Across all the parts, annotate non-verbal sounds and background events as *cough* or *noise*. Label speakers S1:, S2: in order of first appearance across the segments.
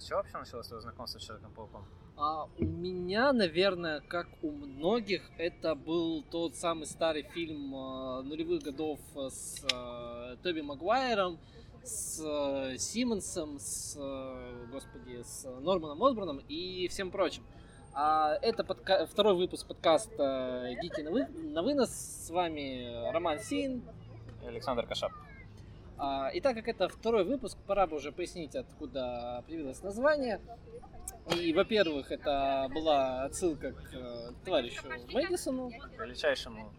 S1: С чего вообще началось твое знакомство с Человеком-пауком?
S2: А у меня, наверное, как у многих, это был тот самый старый фильм э, нулевых годов с э, Тоби Магуайром, с э, Симмонсом, с, э, господи, с Норманом Осборном и всем прочим. А это подка- второй выпуск подкаста «Гики на, вы- на вынос». С вами Роман Син.
S1: Александр Кашап.
S2: А, и так как это второй выпуск, пора бы уже пояснить, откуда появилось название. И, во-первых, это была отсылка к э, товарищу Мэдисону
S1: Величайшему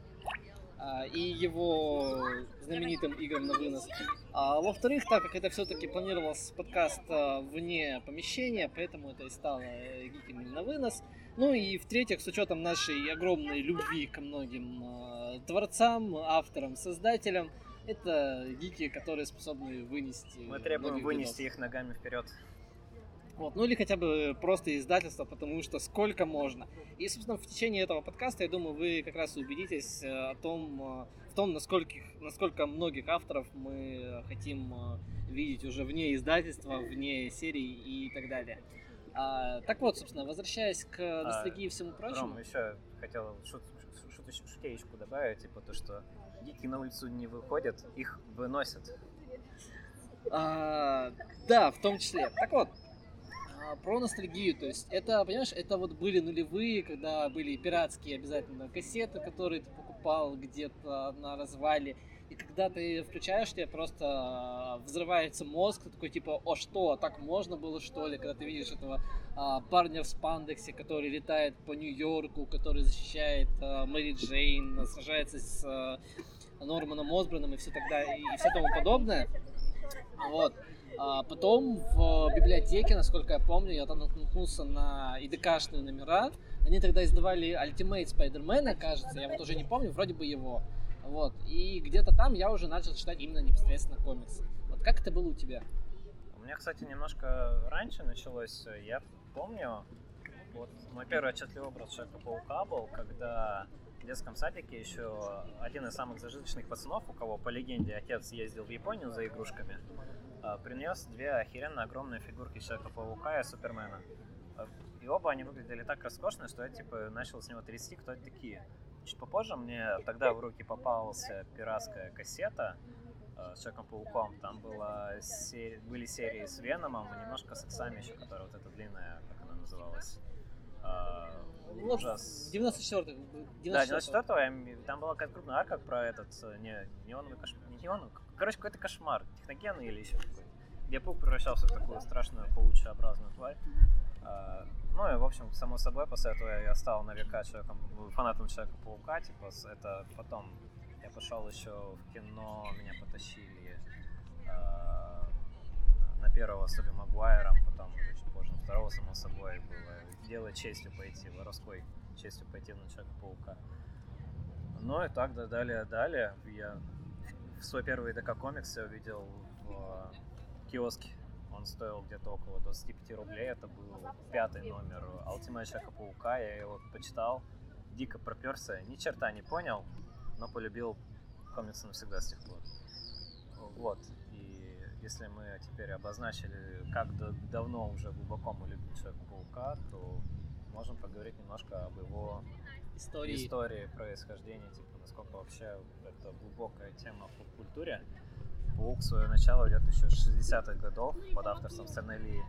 S2: а, и его знаменитым играм на вынос. А во-вторых, так как это все-таки планировался подкаст а, вне помещения, поэтому это и стало э, гиками на вынос. Ну и в-третьих, с учетом нашей огромной любви ко многим а, творцам, авторам, создателям, это гики, которые способны вынести.
S1: Мы требуем вынести
S2: годов.
S1: их ногами вперед.
S2: Вот, ну или хотя бы просто издательство, потому что сколько можно. И, собственно, в течение этого подкаста, я думаю, вы как раз убедитесь э, о том, э, в том, насколько, насколько многих авторов мы хотим э, видеть уже вне издательства, вне серий и так далее. А, так вот, собственно, возвращаясь к ностальгии и всему прочему.
S1: Ром, еще хотел шут, шут- шутеечку добавить, типа то, что гики на улицу не выходят, их выносят.
S2: А, да, в том числе. Так вот, а, про ностальгию, то есть это, понимаешь, это вот были нулевые, когда были пиратские обязательно кассеты, которые ты покупал где-то на развале, и когда ты включаешь, тебе просто а, взрывается мозг, ты такой типа, о что, так можно было что ли, когда ты видишь этого а, парня в спандексе, который летает по Нью-Йорку, который защищает а, Мэри Джейн, сражается с а, Норманом Осборном и все тогда и все тому подобное. Вот. А потом в библиотеке, насколько я помню, я там наткнулся на ИДКшные номера. Они тогда издавали Ultimate Spider-Man, кажется, я вот уже не помню, вроде бы его. Вот. И где-то там я уже начал читать именно непосредственно комиксы. Вот как это было у тебя?
S1: У меня, кстати, немножко раньше началось. Я помню, вот мой первый отчетливый образ Человека-паука был, когда детском садике еще один из самых зажиточных пацанов, у кого, по легенде, отец ездил в Японию за игрушками, а, принес две охеренно огромные фигурки Человека-паука и Супермена. А, И оба они выглядели так роскошно, что я типа начал с него трясти, кто это такие. Чуть попозже мне тогда в руки попалась пиратская кассета э, с Человеком-пауком. Там была се- были серии с Веномом и немножко с Иксами еще, которая вот эта длинная, как она называлась. А,
S2: Ну,
S1: ужас.
S2: 94
S1: Да, 94-го, я м- там была какая-то крупная арка про этот, э, не, неоновый кошмар, не неоновый, короче, какой-то кошмар, техногенный или еще какой-то, где паук превращался в такую страшную паучеобразную тварь. А, ну и, в общем, само собой, после этого я стал на века человеком, фанатом Человека-паука, типа, это потом я пошел еще в кино, меня потащили а, на первого с Тоби Магуайром, потом на второго, само собой, было дело честью пойти, воровской честью пойти на Человека-паука. Ну и так да, далее, далее. Я в свой первый ДК комикс я увидел в киоске. Он стоил где-то около 25 рублей. Это был пятый номер Ultimate Человека-паука. Я его почитал, дико проперся, ни черта не понял, но полюбил комиксы навсегда с тех пор. Вот. Если мы теперь обозначили, как да- давно уже глубоко мы любим Человека-паука, то можем поговорить немножко об его
S2: Истории.
S1: истории происхождения, типа, насколько вообще это глубокая тема в поп-культуре. Паук свое начало идет еще с 60-х годов под авторством Стэна Ли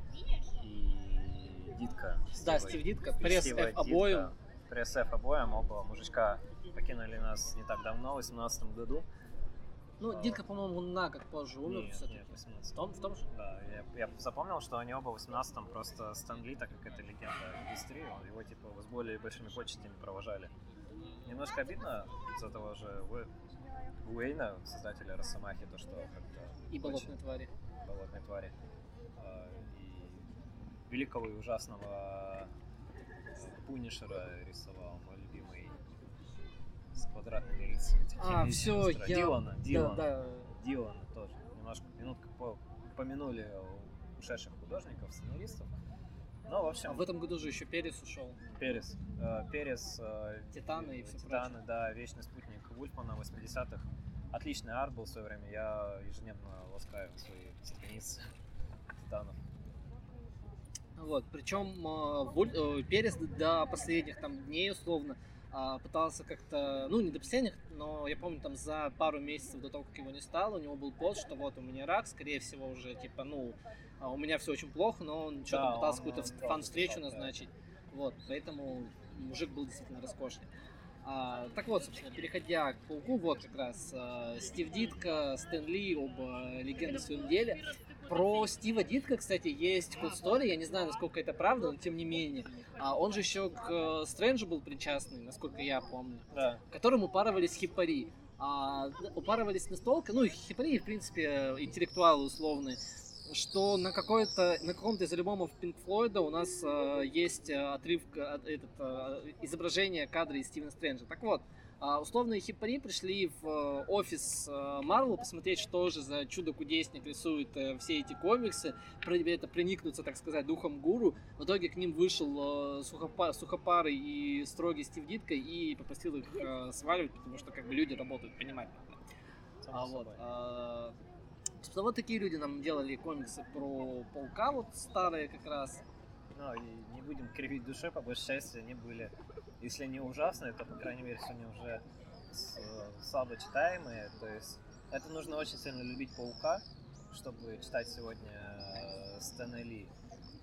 S1: и Дитка.
S2: Да, Стив Дитко,
S1: Стива
S2: пресс
S1: Дитка.
S2: F обоим.
S1: Пресс F обоим, оба мужичка покинули нас не так давно, в 18 году.
S2: Ну, Дитка, по-моему, на год позже умер
S1: Нет,
S2: всё-таки.
S1: нет, 18
S2: В том, в том же?
S1: Да, я, я запомнил, что они оба в 18-м просто Стэн Ли, так как это легенда индустрии, его типа с более большими почестями провожали. Немножко обидно за того же Уэ- Уэйна, создателя Росомахи, то, что как-то
S2: И
S1: очень-
S2: болотные твари.
S1: болотной твари. А, И великого и ужасного э, Пунишера рисовал мой любимый с квадратными лицами.
S2: А, все, я...
S1: Дилана, Дилана.
S2: Да, да.
S1: Дилана тоже. Немножко минутка по- помянули ушедших художников, сценаристов. Ну, в общем,
S2: А в этом году же еще Перес ушел.
S1: Перес. Э, Перес, э,
S2: Титаны и всё
S1: Титаны, да, вечный спутник Вульфмана 80-х. Отличный арт был в свое время. Я ежедневно ласкаю свои страницы Титанов.
S2: Вот, причем э, Перес до последних там дней условно пытался как-то, ну не до последних, но я помню там за пару месяцев до того, как его не стало, у него был пост, что вот у меня рак, скорее всего уже типа, ну а у меня все очень плохо, но он что-то да, пытался какую-то фан-встречу назначить, вот, поэтому мужик был действительно роскошный. А, так вот, собственно, переходя к Пауку, вот как раз а, Стив Дитко, Стэн Ли, оба легенды в своем деле. Про Стива Дитка, кстати, есть story, я не знаю, насколько это правда, но тем не менее. А он же еще к э, Стрэнджу был причастный, насколько я помню. Да. Которым упарывались хипари. А, упарывались настолько, ну, хипари, в принципе, интеллектуалы условные, что на какой-то на каком-то из альбомов Pink Floyd у нас э, есть отрывка, этот, э, изображение кадра из Стивена Стрэнджа. Так вот, условные хипари пришли в э, офис Марвел посмотреть, что же за чудо-кудесник рисует э, все эти комиксы, это проникнуться, так сказать, духом гуру. В итоге к ним вышел э, сухопар, сухопарый и строгий Стив Дитко и попросил их сваливать, потому что как бы люди работают, понимать А, вот, а, Собственно, вот такие люди нам делали комиксы про Паука, вот старые как раз.
S1: Ну, и не будем кривить душой, по большей части они были, если не ужасные, то, по крайней мере, сегодня уже слабо читаемые. То есть это нужно очень сильно любить Паука, чтобы читать сегодня э, Стэна Ли.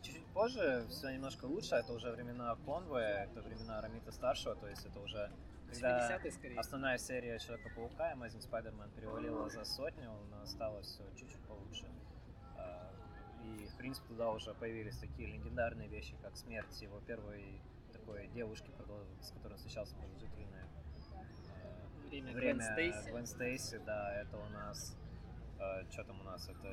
S1: Чуть-чуть позже все немножко лучше, это уже времена Конвоя, это времена Рамита Старшего, то есть это уже когда основная серия Человека-паука, Amazing Spider-Man перевалила за сотню, но осталось все чуть-чуть получше. А, и, в принципе, туда уже появились такие легендарные вещи, как смерть его первой такой девушки, с которой он встречался продолжительное
S2: время, время Гвен Стейси.
S1: Гвен Стейси, да, это у нас Uh, что там у нас? Это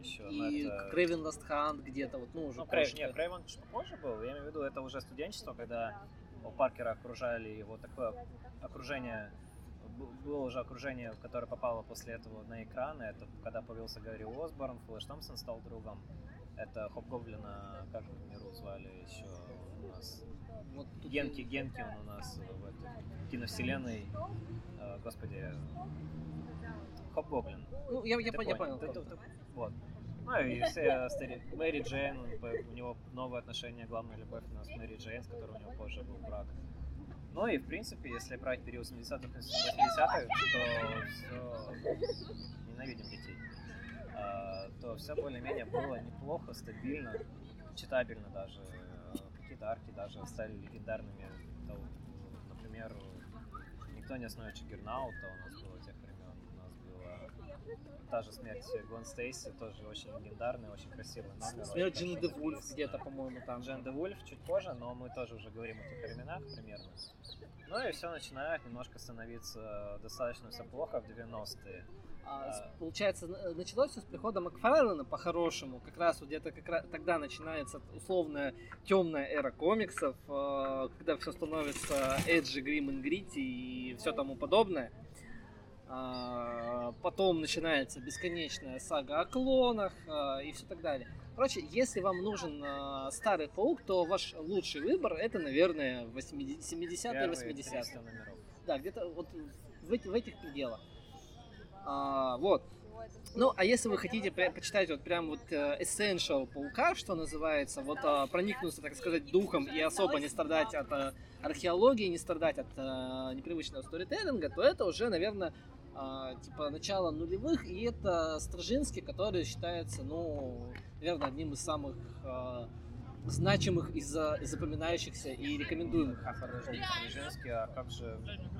S1: еще...
S2: И
S1: ну, это...
S2: Craven Last Hunt где-то, вот, ну, уже
S1: ну, Крейв, Нет, Craven чуть попозже был. Я имею в виду, это уже студенчество, когда у Паркера окружали его такое окружение, было уже окружение, которое попало после этого на экраны. Это когда появился Гарри Осборн, Флэш Томпсон стал другом. Это Хобгоблина, как миру звали еще у нас. Вот Ганки, Ганки он у нас в этой киновселенной. Э, господи, Хобгоблин.
S2: Ну, я, я, понял, я понял.
S1: Ты, ты, ты, вот. Ну и все старик. Мэри Джейн, у него новые отношения, главная любовь у нас Мэри Джейн, с которой у него позже был брак. Ну и в принципе, если брать период 70-х и 80-х, то все ненавидим детей. А, то все более-менее было неплохо, стабильно, читабельно даже. Арки даже стали легендарными. Например, никто не остановит Чигернаута у нас было тех та же смерть Гвен Стейси, тоже очень легендарный, очень красивый номер.
S2: Смерть Джин де Вульф где-то, по-моему, там.
S1: Джин де Вульф чуть позже, но мы тоже уже говорим о тех временах примерно. Ну и все начинает немножко становиться достаточно все плохо в 90-е.
S2: А, получается, началось все с прихода Макфарлена по-хорошему. Как раз вот где-то как раз тогда начинается условная темная эра комиксов, а, когда все становится эджи, грим, грити и все тому подобное. А, потом начинается бесконечная сага о клонах и все так далее. Короче, если вам нужен старый паук, то ваш лучший выбор это, наверное, 70-е, 80-е. Да, где-то вот в, в этих пределах. А, вот. Ну, а если вы хотите почитать вот прям вот э, Essential Паука, что называется, вот проникнуться, так сказать, духом и особо не страдать от э, археологии, не страдать от э, непривычного сторителлинга, то это уже, наверное, а, типа начала нулевых, и это Стражинский, который считается, ну, наверное, одним из самых а, значимых и запоминающихся и рекомендуемых авторов.
S1: Стражинский, а как же,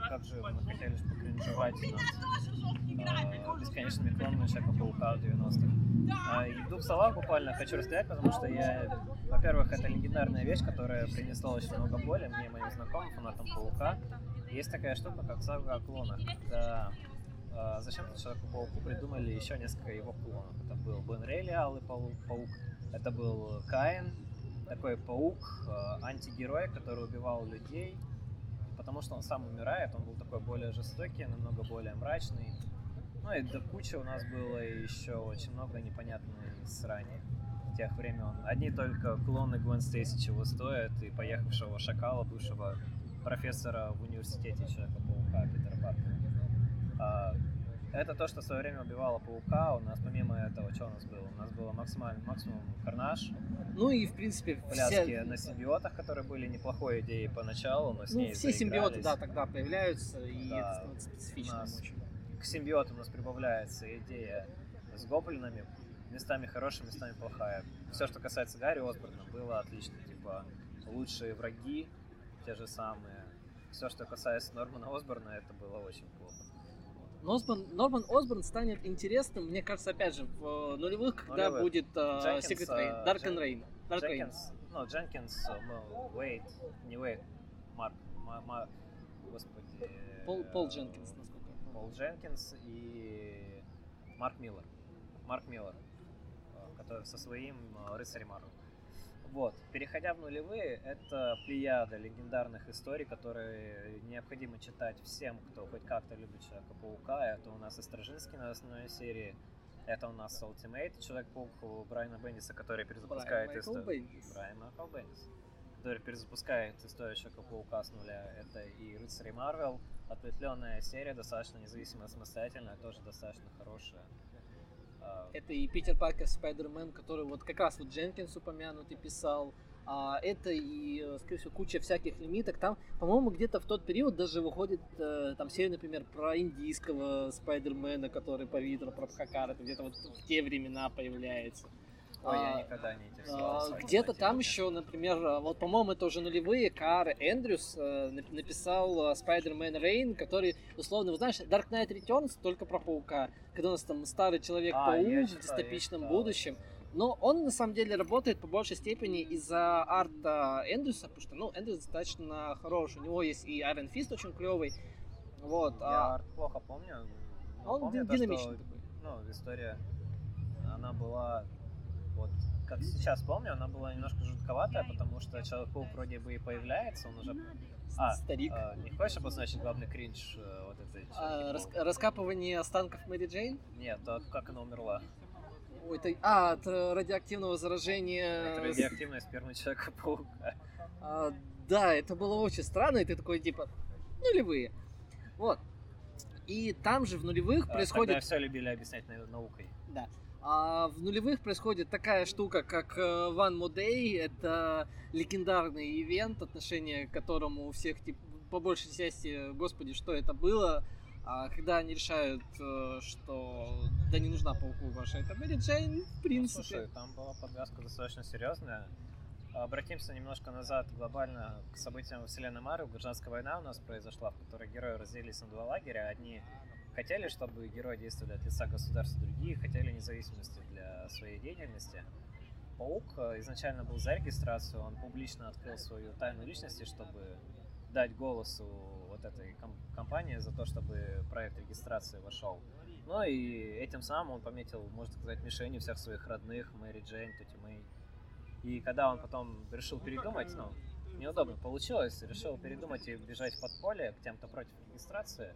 S1: как же мы хотели покринжевать над а, бесконечными клонами Человека-паука в 90-х. А, и в двух словах буквально хочу рассказать, потому что я, во-первых, это легендарная вещь, которая принесла очень много боли мне и моим знакомым, фанатам Паука. Есть такая штука, как сага о клонах. Когда а, зачем-то Человеку-пауку придумали еще несколько его клонов. Это был Бен Рейли, Алый паук, паук, это был Каин, такой паук, а, антигерой, который убивал людей, потому что он сам умирает, он был такой более жестокий, намного более мрачный. Ну и до кучи у нас было еще очень много непонятной срани тех времен. Одни только клоны Гвен Стейси чего стоят, и поехавшего Шакала, бывшего профессора в университете Человека-паука Питера Паркера. Это то, что в свое время убивало паука. У нас помимо этого, что у нас было? У нас было максимальный максимум карнаж.
S2: Ну и в принципе
S1: Пляски
S2: вся...
S1: на симбиотах, которые были неплохой идеей поначалу, но с
S2: Ну,
S1: ней
S2: все симбиоты, да, тогда появляются, и
S1: Да.
S2: это становится специфичным
S1: Нас-
S2: очень.
S1: К симбиотам у нас прибавляется идея с гоблинами. Местами хорошая, местами плохая. Все, что касается Гарри Осборна, было отлично. Типа, лучшие враги, те же самые. Все, что касается Нормана Осборна, это было очень плохо.
S2: Норман, Норман Осборн станет интересным, мне кажется, опять же, в э, нулевых, когда
S1: Нулевых.
S2: будет э,
S1: Дженкинс,
S2: Secret
S1: э,
S2: Rain, Dark
S1: Джен-
S2: and Rain. Dark Rain.
S1: Дженкинс, ну, Дженкинс, э, ну, Уэйт, не Уэйт, Марк, Ма- Ма- господи.
S2: Пол,
S1: э,
S2: Пол Дженкинс, насколько я помню.
S1: Пол Дженкинс и Марк Миллер. Марк Миллер, э, который со своим э, рыцарем Марвел. Вот. Переходя в нулевые, это плеяда легендарных историй, которые необходимо читать всем, кто хоть как-то любит Человека-паука. Это у нас и Стражинский на основной серии, это у нас Ultimate, Человек-паук у Брайана Бендиса, который перезапускает
S2: Брайан
S1: историю.
S2: Бендис.
S1: Брайан Майкл Бендис, который перезапускает историю Человека-паука с нуля. Это и Рыцари Марвел, ответвленная серия, достаточно независимая, самостоятельная, тоже достаточно хорошая. А,
S2: Это и Питер Паркер Спайдермен, который вот как раз вот Дженкинс упомянутый писал. А это и, э, скорее всего, куча всяких лимиток. Там, по-моему, где-то в тот период даже выходит э, там серия, например, про индийского Спайдермена, который по Витру, про Пхакара, где-то вот в те времена появляется.
S1: Ой, я
S2: А,
S1: никогда не
S2: а,
S1: интересовался.
S2: Где-то
S1: этим,
S2: там еще, например, а, вот, по-моему, это уже нулевые, Кар Эндрюс э, нап- написал Spider-Man Rain, который, условно, вы знаешь, Dark Knight Returns только про паука, когда у нас там старый
S1: А,
S2: Человек-паук в дистопичном будущем. Но он на самом деле работает по большей степени из-за арта Эндрюса, потому что, ну, Эндрюс достаточно хороший. У него есть и Iron Fist очень клевый. Вот.
S1: Я
S2: а
S1: арт плохо помню.
S2: он
S1: помню
S2: ди-
S1: то, что,
S2: динамичный такой.
S1: Ну, история, она была, вот, как сейчас помню, она была немножко жутковатая, потому что Человек-паук вроде бы и появляется, он уже... А,
S2: Старик.
S1: а, не хочешь обозначить главный кринж э, вот этой
S2: А, рас- раскапывание останков Мэри Джейн?
S1: Нет, то, как она умерла.
S2: Ой, это... А, от радиоактивного заражения.
S1: Это
S2: с-
S1: радиоактивная сперма Человека-паука.
S2: А, да, это было очень странно, и ты такой, типа, нулевые. Вот. И там же в нулевых
S1: Тогда
S2: происходит...
S1: все любили объяснять нау- наукой.
S2: Да. А в нулевых происходит такая штука, как э, One More Day. Это легендарный ивент, отношение к которому у всех, типа, по большей части, господи, что это было. А когда они решают, э, что да не нужна пауку ваша, это Мэри Джейн, в
S1: Ну,
S2: принципе.
S1: слушай, там была подвязка достаточно серьезная. Обратимся немножко назад глобально к событиям во вселенной Марвел. Гражданская война у нас произошла, в которой герои разделились на два лагеря. Одни хотели, чтобы герои действовали от лица государства, другие хотели независимости для своей деятельности. Паук э, изначально был за регистрацию, он публично открыл свою тайну личности, чтобы дать голосу вот этой ком- компании за то, чтобы проект регистрации вошел. Ну и этим самым он пометил, можно сказать, мишенью всех своих родных, Мэри Джейн, Тети Мэй. И когда он потом решил передумать, ну, неудобно получилось, решил передумать и бежать в подполье к тем, кто против регистрации,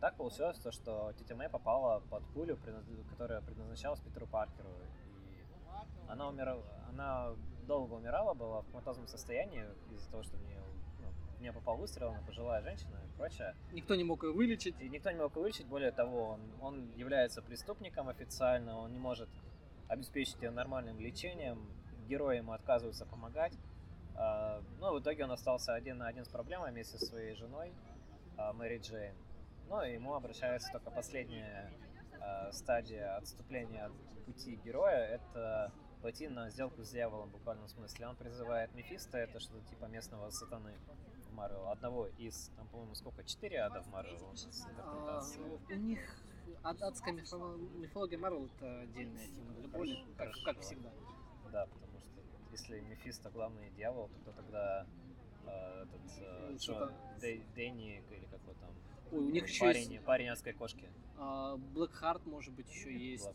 S1: так получилось, то, что Тетя Мэй попала под пулю, которая предназначалась Питеру Паркеру. И она, умирала, она долго умирала, была в коматозном состоянии из-за того, что в нее, ну, в нее попал выстрел, она пожилая женщина и прочее.
S2: Никто не мог ее вылечить.
S1: И никто не мог его вылечить, более того, он, он является преступником официально, он не может обеспечить ее нормальным лечением, герои ему отказываются помогать. А, Ну, в итоге он остался один на один с проблемой вместе со своей женой, а, Мэри Джейн. Ну, и ему обращается только последняя а, стадия отступления от пути героя, это пойти на сделку с дьяволом в буквальном смысле. Он призывает Мефисто, это что-то типа местного сатаны в Марвел, одного из, там, по-моему, сколько, четыре ада в Марвел у нас
S2: А,
S1: интерпретации.
S2: у них ад- адская мифо- мифология Марвел это отдельная тема для боли, как, всегда.
S1: Да, потому что если Мефисто главный дьявол, то кто тогда э, этот э,
S2: Ну,
S1: Дэй- Дэнни или как его там
S2: Ой, у них еще
S1: парень,
S2: есть
S1: парень адской кошки.
S2: Блэкхарт, может быть, еще есть.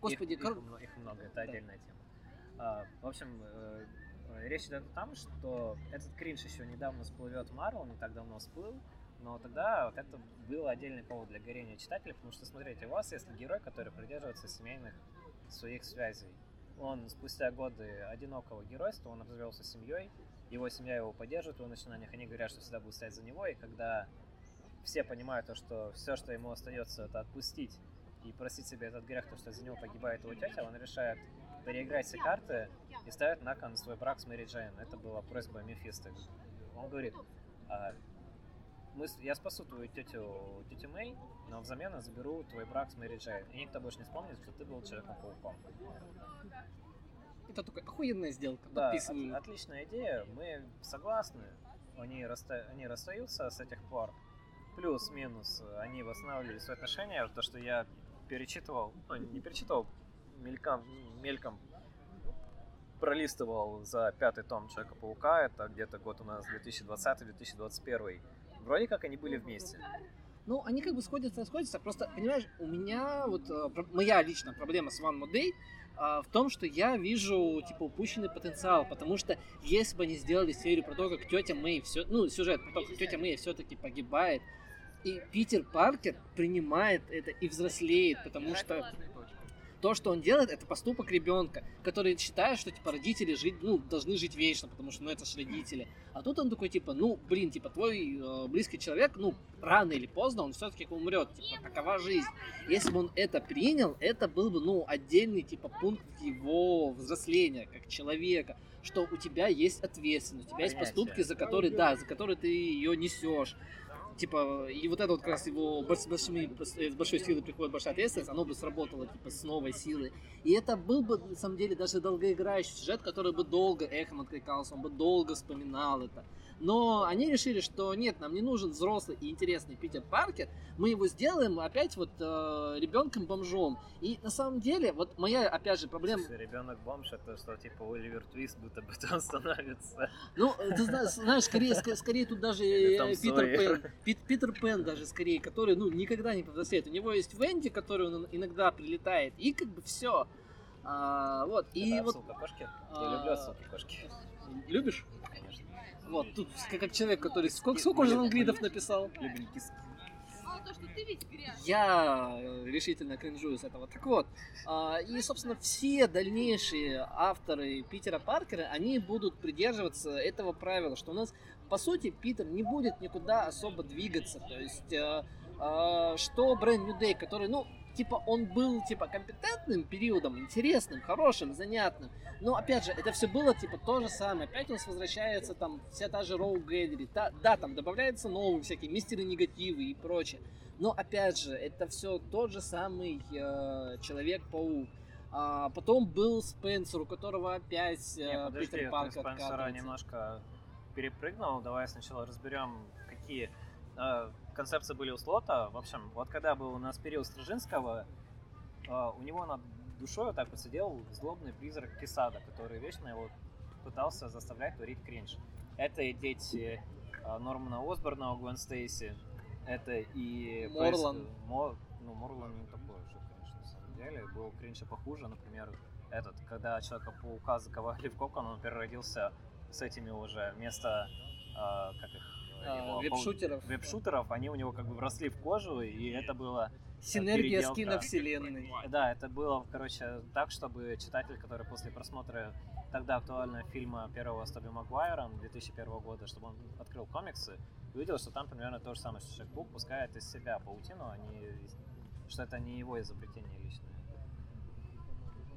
S2: Господи,
S1: их,
S2: кор-
S1: их, их много, это
S2: Да.
S1: отдельная тема. А, в общем, э, э, речь идет о том, что этот кринж еще недавно всплывет в Марвел, не так давно всплыл, но тогда вот это был отдельный повод для горения читателей, потому что, смотрите, у вас есть герой, который придерживается семейных своих связей. Он спустя годы одинокого геройства, он обзавелся семьей, его семья его поддерживает в его начинаниях, они говорят, что всегда будут стоять за него, и когда все понимают то, что все, что ему остается, это отпустить и простить себе этот грех, то, что за него погибает его тетя, он решает переиграть все карты и ставит на кон свой брак с Мэри Джейн. Это была просьба Мефисто. Он говорит, а, мы, я спасу твою тетю, тетю Мэй, но взамен я заберу твой брак с Мэри Джейн. И никто больше не вспомнит, что ты был Человеком-пауком.
S2: Это только охуенная сделка.
S1: Да, от, отличная идея, мы согласны. Они, расста... они расстаются с этих пор. Плюс-минус, они восстанавливали свои отношения. То, что я перечитывал, ну, не перечитывал, мельком, мельком пролистывал за пятый том Человека-паука, это где-то год у нас 2020-2021. Вроде как они были вместе.
S2: Ну, они как бы сходятся, сходятся. Просто, понимаешь, у меня вот э, моя личная проблема с One More Day а, в том, что я вижу, типа, упущенный потенциал, потому что если бы они сделали серию про то, как тетя Мэй все, ну, сюжет про то, как тетя Мэй все-таки погибает, и Питер Паркер принимает это и взрослеет, потому что то, что он делает, это поступок ребенка, который считает, что типа родители жить, ну, должны жить вечно, потому что ну это же родители. А тут он такой, типа, ну, блин, типа, твой э, близкий человек, ну, рано или поздно он все-таки умрет, типа, такова жизнь. Если бы он это принял, это был бы, ну, отдельный, типа, пункт его взросления как человека, что у тебя есть ответственность, у тебя есть поступки, за которые, да, за которые ты ее несешь типа, и вот это вот как раз его с, большими, с большой силой приходит большая ответственность, оно бы сработало, типа, с новой силой. И это был бы, на самом деле, даже долгоиграющий сюжет, который бы долго эхом откликался, он бы долго вспоминал это. Но они решили, что нет, нам не нужен взрослый и интересный Питер Паркер, мы его сделаем опять вот э, ребенком-бомжом. И на самом деле, вот моя, опять же, проблема...
S1: Ребенок-бомж, это что, типа, Оливер Твист будто бы он становится.
S2: Ну, ты знаешь, скорее, скорее тут даже Питер Пен, Пит, Питер Пен даже скорее, который, ну, никогда не повзрослеет. У него есть Венди, который он иногда прилетает, и как бы все. А, вот, и
S1: это
S2: вот...
S1: кошки. Я а, люблю отсылки кошки.
S2: Любишь? Вот, тут как человек, который... Сколько, сколько уже лангвидов написал? Я э, решительно кринжую с этого. Так вот, а, и, собственно, все дальнейшие авторы Питера Паркера, они будут придерживаться этого правила, что у нас, по сути, Питер не будет никуда особо двигаться. То есть, э, а, что Brand New Day, который, ну, типа, он был, типа, компетентным периодом, интересным, хорошим, занятным. Но, опять же, это все было, типа, то же самое. Опять у нас возвращается, там, вся та же Роу Гэдри. Да, да, там добавляются новые всякие мистеры негативы и прочее. Но, опять же, это все тот же самый э, Человек-паук. А потом был Спенсер, у которого опять э,
S1: Не, подожди, Питер Паркер Спенсера немножко перепрыгнул. Давай сначала разберем, какие э, концепции были у слота. В общем, вот когда был у нас период Стражинского, э, у него над душой вот так вот сидел злобный призрак Кисада, который вечно его пытался заставлять творить кринж. Это и дети э, Нормана Осборна, Гвен Стейси, это и...
S2: Морлан.
S1: Мор, ну, Морлан не такой же, конечно, на самом деле. Был кринж похуже, например, этот, когда Человека-паука заковали в кокон, он переродился с этими уже вместо, э, как их,
S2: а, веб-шутеров.
S1: Веб-шутеров, они у него как бы вросли в кожу, и это было
S2: э, Синергия скина вселенной.
S1: Да, это было, короче, так, чтобы читатель, который после просмотра тогда актуального фильма первого с Тоби Магуайром 2001 года, чтобы он открыл комиксы, увидел, что там примерно то же самое, что Человек-паук пускает из себя паутину, а не, что это не его изобретение личное.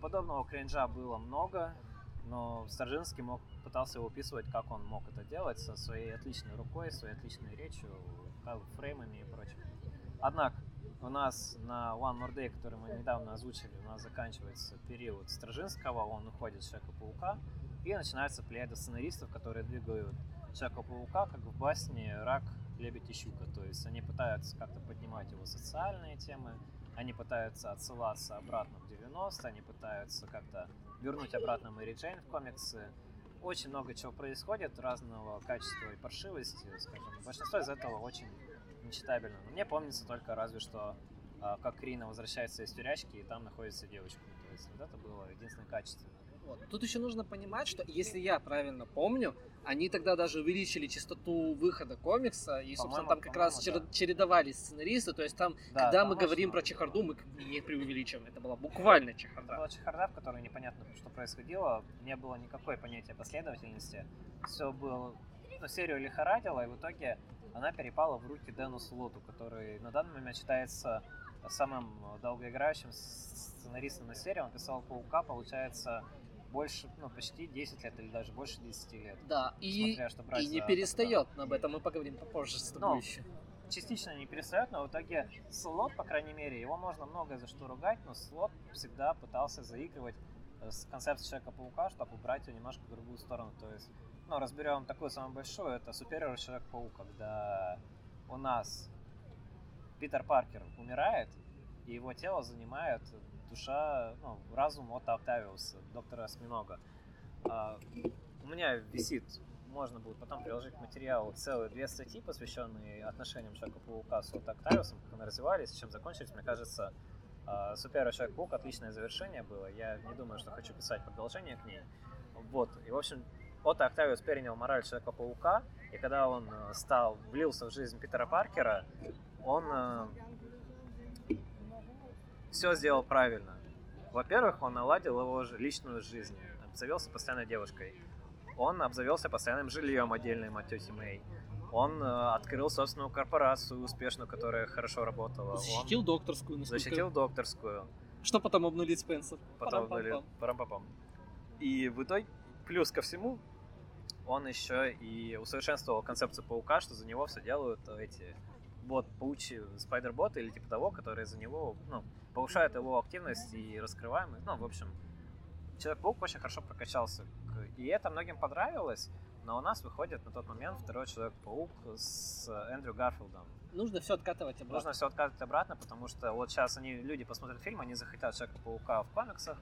S1: Подобного кринжа было много, но Старжинский мог, пытался его описывать, как он мог это делать со своей отличной рукой, своей отличной речью, фреймами и прочим. Однако, у нас на One More Day, который мы недавно озвучили, у нас заканчивается период Стражинского, он уходит с Человека-паука, и начинается плеяда сценаристов, которые двигают Человека-паука, как в басне «Рак, лебедь и щука». То есть они пытаются как-то поднимать его социальные темы, они пытаются отсылаться обратно в 90 они пытаются как-то вернуть обратно Мэри Джейн в комиксы. Очень много чего происходит, разного качества и паршивости, скажем. Большинство из этого очень нечитабельно. Но мне помнится только разве что, а, как Крина возвращается из тюрячки, и там находится девочка. То есть вот это было единственное качество.
S2: Вот. Тут еще нужно понимать, что если я правильно помню, они тогда даже увеличили частоту выхода комикса, и, собственно, там как раз да. чередовались сценаристы, то есть там, да, когда мы говорим про чехарду, мы не преувеличиваем, это была буквально чехарда.
S1: Это была чехарда, в которой непонятно, что происходило, не было никакой понятия последовательности, все было, ну, серию лихорадило, и в итоге она перепала в руки Дэну Слоту, который на данный момент считается самым долгоиграющим сценаристом на серии. Он писал Паука, получается, больше, ну, почти 10 лет или даже больше 10 лет.
S2: Да, и,
S1: что брать
S2: и не
S1: за-
S2: перестает. Но об этом мы поговорим попозже с тобой
S1: Ну,
S2: еще.
S1: частично не перестает, но в итоге Слот, по крайней мере, его можно многое за что ругать, но Слот всегда пытался заигрывать э, с концепцией Человека-паука, чтобы убрать ее немножко в другую сторону. То есть, ну, разберем такую самую большую, это супериор Человек-паук, когда у нас Питер Паркер умирает, и его тело занимает душа, ну, разум от Октавиуса, доктора Осьминога. А, у меня висит, можно будет потом приложить к материалу целые две статьи, посвященные отношениям Человека-паука с от Октавиусом, как они развивались, чем закончились. Мне кажется, а, Супер Человек-паук отличное завершение было. Я не думаю, что хочу писать продолжение к ней. Вот, и в общем, Отто Октавиус перенял мораль Человека-паука, и когда он э, стал, влился в жизнь Питера Паркера, он все сделал правильно. Во-первых, он наладил его личную жизнь, обзавелся постоянной девушкой. Он обзавелся постоянным жильем отдельным от тети Мэй. Он э, открыл собственную корпорацию успешную, которая хорошо работала.
S2: Защитил
S1: Он
S2: докторскую, насколько...
S1: защитил докторскую.
S2: Что потом обнулит Спенсер?
S1: Потом
S2: Парам-пам-пам.
S1: были парам-пам. И в итоге, плюс ко всему, он еще и усовершенствовал концепцию паука, что за него все делают эти бот, паучи, спайдер-боты или типа того, которые за него, ну, повышают его активность и раскрываемость. Ну, в общем, Человек-паук очень хорошо прокачался. И это многим понравилось, но у нас выходит на тот момент второй Человек-паук с Эндрю Гарфилдом.
S2: Нужно все откатывать обратно.
S1: Нужно все откатывать обратно, потому что вот сейчас они, люди посмотрят фильм, они захотят Человека-паука в комиксах,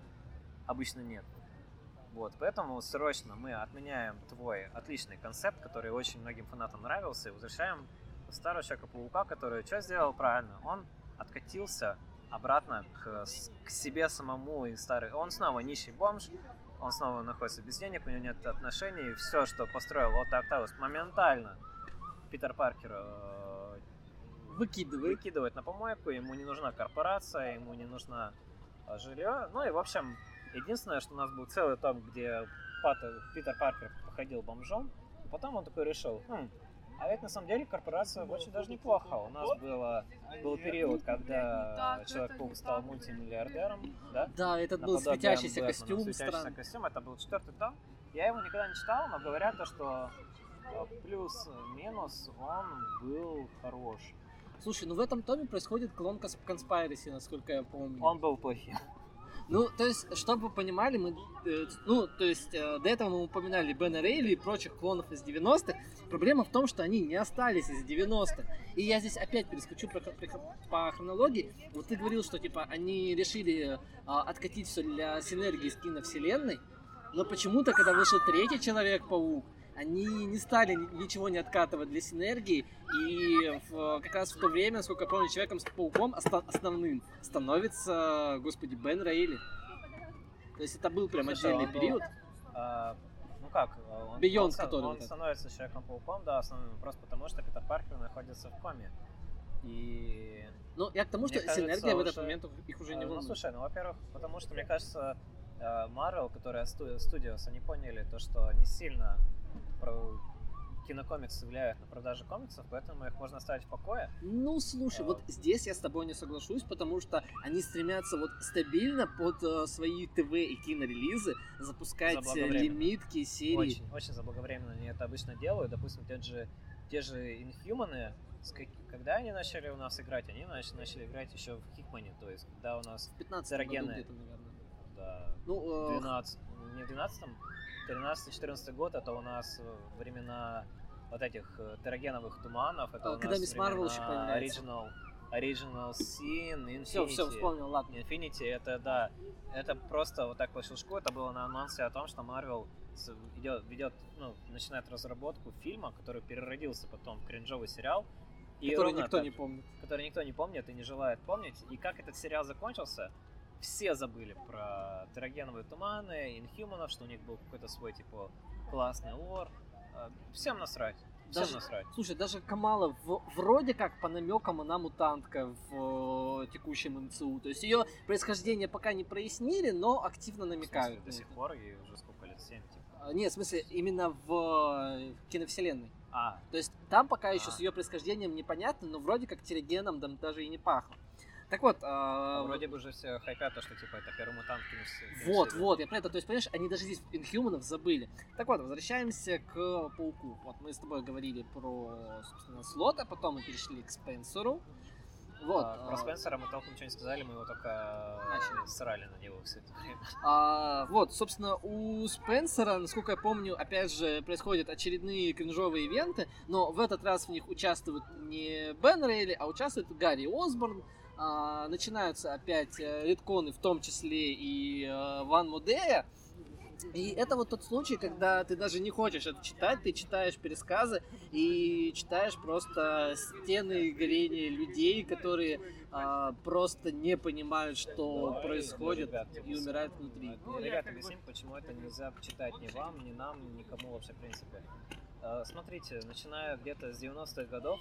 S1: обычно нет. Вот, поэтому срочно мы отменяем твой отличный концепт, который очень многим фанатам нравился, и возвращаем старого Человека-паука, который что сделал правильно? Он откатился обратно к, к себе самому и старый. Он снова нищий бомж, он снова находится без денег, у него нет отношений, все, что построил Отто Октавиус, моментально Питер Паркер э,
S2: Выкидывай.
S1: выкидывает на помойку, ему не нужна корпорация, ему не нужна а, жилье. Ну и, в общем, единственное, что у нас был целый том, где Пат- Питер Паркер походил бомжом, и потом он такой решил, «Хм, а ведь на самом деле корпорация очень даже неплохо. У нас было, был период, когда Человек-паук стал мультимиллиардером, да?
S2: Да, этот был светящийся костюм
S1: светящийся костюм, это был четвертый том. Я его никогда не читал, но говорят то, что э, плюс-минус он был хорош.
S2: Слушай, ну в этом томе происходит клон Conspiracy, насколько я помню.
S1: Он был плохим.
S2: Ну, то есть, чтобы вы понимали, мы, э, ну, то есть, э, до этого мы упоминали Бена Рейли и прочих клонов из 90-х. Проблема в том, что они не остались из 90-х. И я здесь опять перескочу про- про- по хронологии. Вот ты говорил, что, типа, они решили а, откатить все для синергии с киновселенной, но почему-то, когда вышел третий Человек-паук, они не стали ни- ничего не откатывать для синергии, и в- как раз в то время, насколько я помню, Человеком-пауком оста- основным становится, господи, Бен Рейли. То есть это был прям
S1: Слушай,
S2: отдельный
S1: был-
S2: период.
S1: А, ну как, а, он,
S2: Beyond,
S1: он,
S2: который
S1: он
S2: вот
S1: становится Человеком-пауком, да, основным просто потому, что Питер Паркер находится в коме. И...
S2: Ну, я к тому, что
S1: кажется,
S2: синергия в этот момент их уже не
S1: э, ну,
S2: волнует.
S1: слушай, ну, во-первых, потому что, мне кажется, э, Marvel, которая Studios, они поняли то, что не сильно про кинокомиксы влияют на продажи комиксов, поэтому их можно оставить в покое.
S2: Ну, слушай,
S1: А.
S2: вот здесь я с тобой не соглашусь, потому что они стремятся вот стабильно под э, свои ТВ и кинорелизы запускать э, лимитки, серии.
S1: Очень, очень заблаговременно они это обычно делают. Допустим, те же, те же Inhuman, с как- когда они начали у нас играть? Они нач- начали играть еще в Хикмане, то есть когда у нас
S2: В 15
S1: Дорогены.
S2: году где-то, наверное.
S1: да,
S2: Ну, э,
S1: 12, не в 12 13-14 год, это у нас времена вот этих э, терогеновых туманов, это
S2: А,
S1: у
S2: когда
S1: нас
S2: Мисс Марвел еще появляется.
S1: Original, Original Sin, Infinity.
S2: все, все, вспомнил, ладно.
S1: Infinity, это да, это просто вот так по щелчку, это было на анонсе о том, что Marvel идет, ведет, ну, начинает разработку фильма, который переродился потом в кринжовый сериал. И
S2: который
S1: ровно
S2: никто
S1: так
S2: не помнит.
S1: Который никто не помнит и не желает помнить. И как этот сериал закончился, все забыли про терогеновые туманы, инхуманов, что у них был какой-то свой, типа, классный лор. А, Всем насрать. Всем
S2: Даже-
S1: насрать.
S2: Слушай, даже Камала в- вроде как по намекам она мутантка в э, текущем МЦУ. То есть ее происхождение пока не прояснили, но активно
S1: В смысле,
S2: намекают.
S1: до сих пор, ей уже сколько лет, 7, типа.
S2: А, Нет, в смысле, именно в э, киновселенной.
S1: А,
S2: То есть там пока еще
S1: А.
S2: с ее происхождением непонятно, но вроде как терригеном там даже и не пахло. Так вот, а,
S1: вроде бы же все хайпят, то, что типа это первый мутант кинус.
S2: Вот, вот, я про это, то есть, понимаешь, они даже здесь инхьюманов забыли. Так вот, возвращаемся к Пауку. Вот мы с тобой говорили про, собственно, Слота, потом мы перешли к Спенсеру. Вот.
S1: про
S2: а,
S1: Спенсера мы толком ничего не сказали, мы его только
S2: Начали.
S1: срали на него все это время. *laughs*
S2: а, вот, собственно, у Спенсера, насколько я помню, опять же, происходят очередные кринжовые ивенты, но в этот раз в них участвуют не Бен Рейли, а участвует Гарри Осборн. А, начинаются опять э, редконы, в том числе и э, Ван Мудея. И это вот тот случай, когда ты даже не хочешь это читать, ты читаешь пересказы и читаешь просто стены горения людей, которые а, просто не понимают, что происходит
S1: ребят,
S2: и умирают внутри.
S1: Ну, Ребят, объясним, почему это нельзя читать ни вам, ни нам, никому вообще, в принципе. Э, Смотрите, начиная где-то с 90-х годов,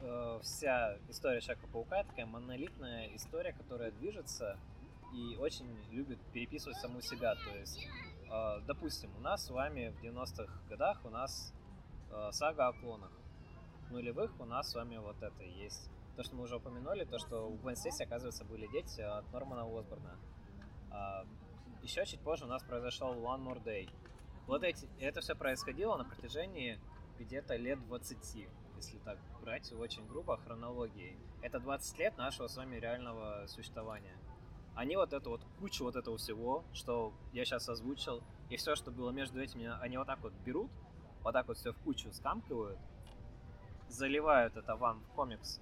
S1: э, вся история Человека-паука такая монолитная история, которая движется и очень любит переписывать саму себя. То есть, э, допустим, у нас с вами в 90-х годах у нас э, сага о клонах. В нулевых у нас с вами вот это есть. То, что мы уже упомянули, то, что у Гвен Стейси, оказывается, были дети от Нормана Осборна. А, еще чуть позже у нас произошел One More Day. Вот эти, это все происходило на протяжении где-то лет 20, если так брать очень грубо хронологией. Это 20 лет нашего с вами реального существования. Они вот эту вот кучу вот этого всего, что я сейчас озвучил, и все, что было между этими, они вот так вот берут, вот так вот все в кучу скамкивают, заливают это вам в комикс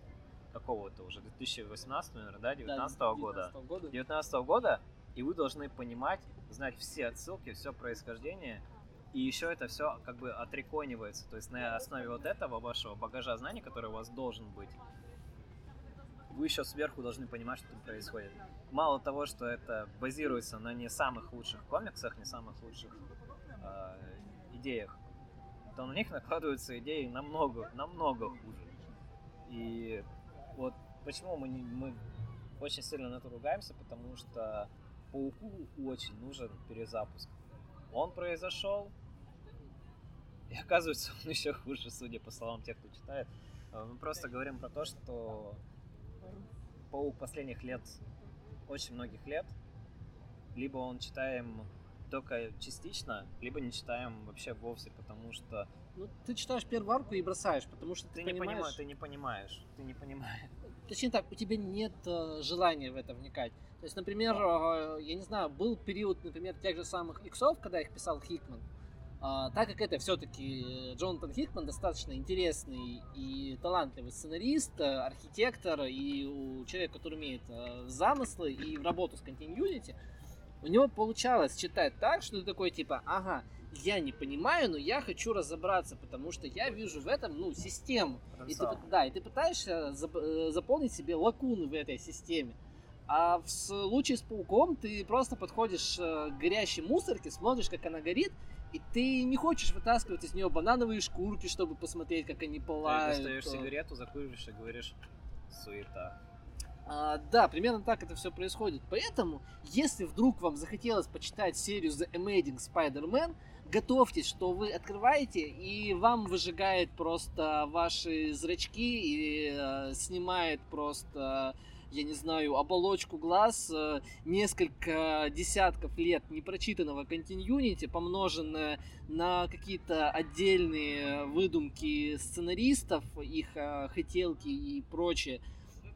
S1: какого-то уже 2018, наверное, да, 19
S2: Да,
S1: года.
S2: 19 года.
S1: 19 года, и вы должны понимать, знать все отсылки, все происхождение, и еще это все как бы отреконивается. То есть на основе вот этого вашего багажа знаний, который у вас должен быть, вы еще сверху должны понимать, что там происходит. Мало того, что это базируется на не самых лучших комиксах, не самых лучших э, идеях, то на них накладываются идеи намного, намного хуже. И вот почему мы, не, мы очень сильно на это ругаемся, потому что Пауку очень нужен перезапуск. Он произошел, и оказывается, он еще хуже, судя по словам тех, кто читает. Э, Мы просто говорим про то, что Паук последних лет, очень многих лет, либо он читаем только частично, либо не читаем вообще вовсе, потому что
S2: Ну, ты читаешь первую арку и бросаешь, потому что ты,
S1: ты, не
S2: понимаешь...
S1: понимаешь, ты не понимаешь, ты не понимаешь.
S2: Точнее так, у тебя нет э, желания в это вникать. То есть, например, э, я не знаю, был период, например, тех же самых иксов, когда их писал Хикман. А, так как это все-таки Джонатан Хикман достаточно интересный и талантливый сценарист, э, архитектор и у человека, который умеет э, в замыслы и в работу с continuity, у него получалось читать так, что ты такой типа, ага, я не понимаю, но я хочу разобраться, потому что я вижу в этом, ну, систему. И ты, да, и ты пытаешься зап- э, заполнить себе лакуны в этой системе. А в случае с пауком ты просто подходишь э, к горящей мусорке, смотришь, как она горит, и ты не хочешь вытаскивать из нее банановые шкурки, чтобы посмотреть, как они
S1: Ты
S2: пылают.
S1: достаешь
S2: э.
S1: сигарету, закуриваешь и говоришь суета.
S2: А, да, примерно так это все происходит. Поэтому, если вдруг вам захотелось почитать серию The Amazing Spider-Man, готовьтесь, что вы открываете, и вам выжигает просто ваши зрачки и э, снимает просто, я не знаю, оболочку глаз э, несколько десятков лет непрочитанного континьюнити, помноженное на какие-то отдельные выдумки сценаристов, их э, хотелки и прочее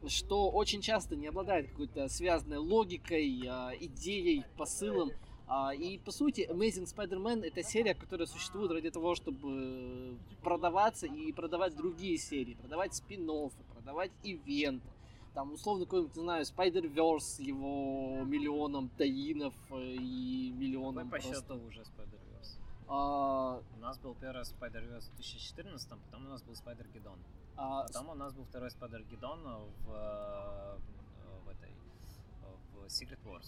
S2: что очень часто не обладает какой-то связанной логикой, а, идеей, посылом. А, И по сути, Amazing Spider-Man это серия, которая существует ради того, чтобы продаваться и продавать другие серии, продавать спин продавать ивенты. Там, условно, какой-нибудь, не знаю, Spider-Verse с его миллионом таинов э, и миллионом
S1: по
S2: просто...
S1: счету уже Spider-Verse?
S2: А,
S1: У нас был первый Spider-Verse в 2014, потом у нас был Spider-Geddon.
S2: а,
S1: Потом у нас был второй Spider-Geddon в, э, в этой в Secret Wars.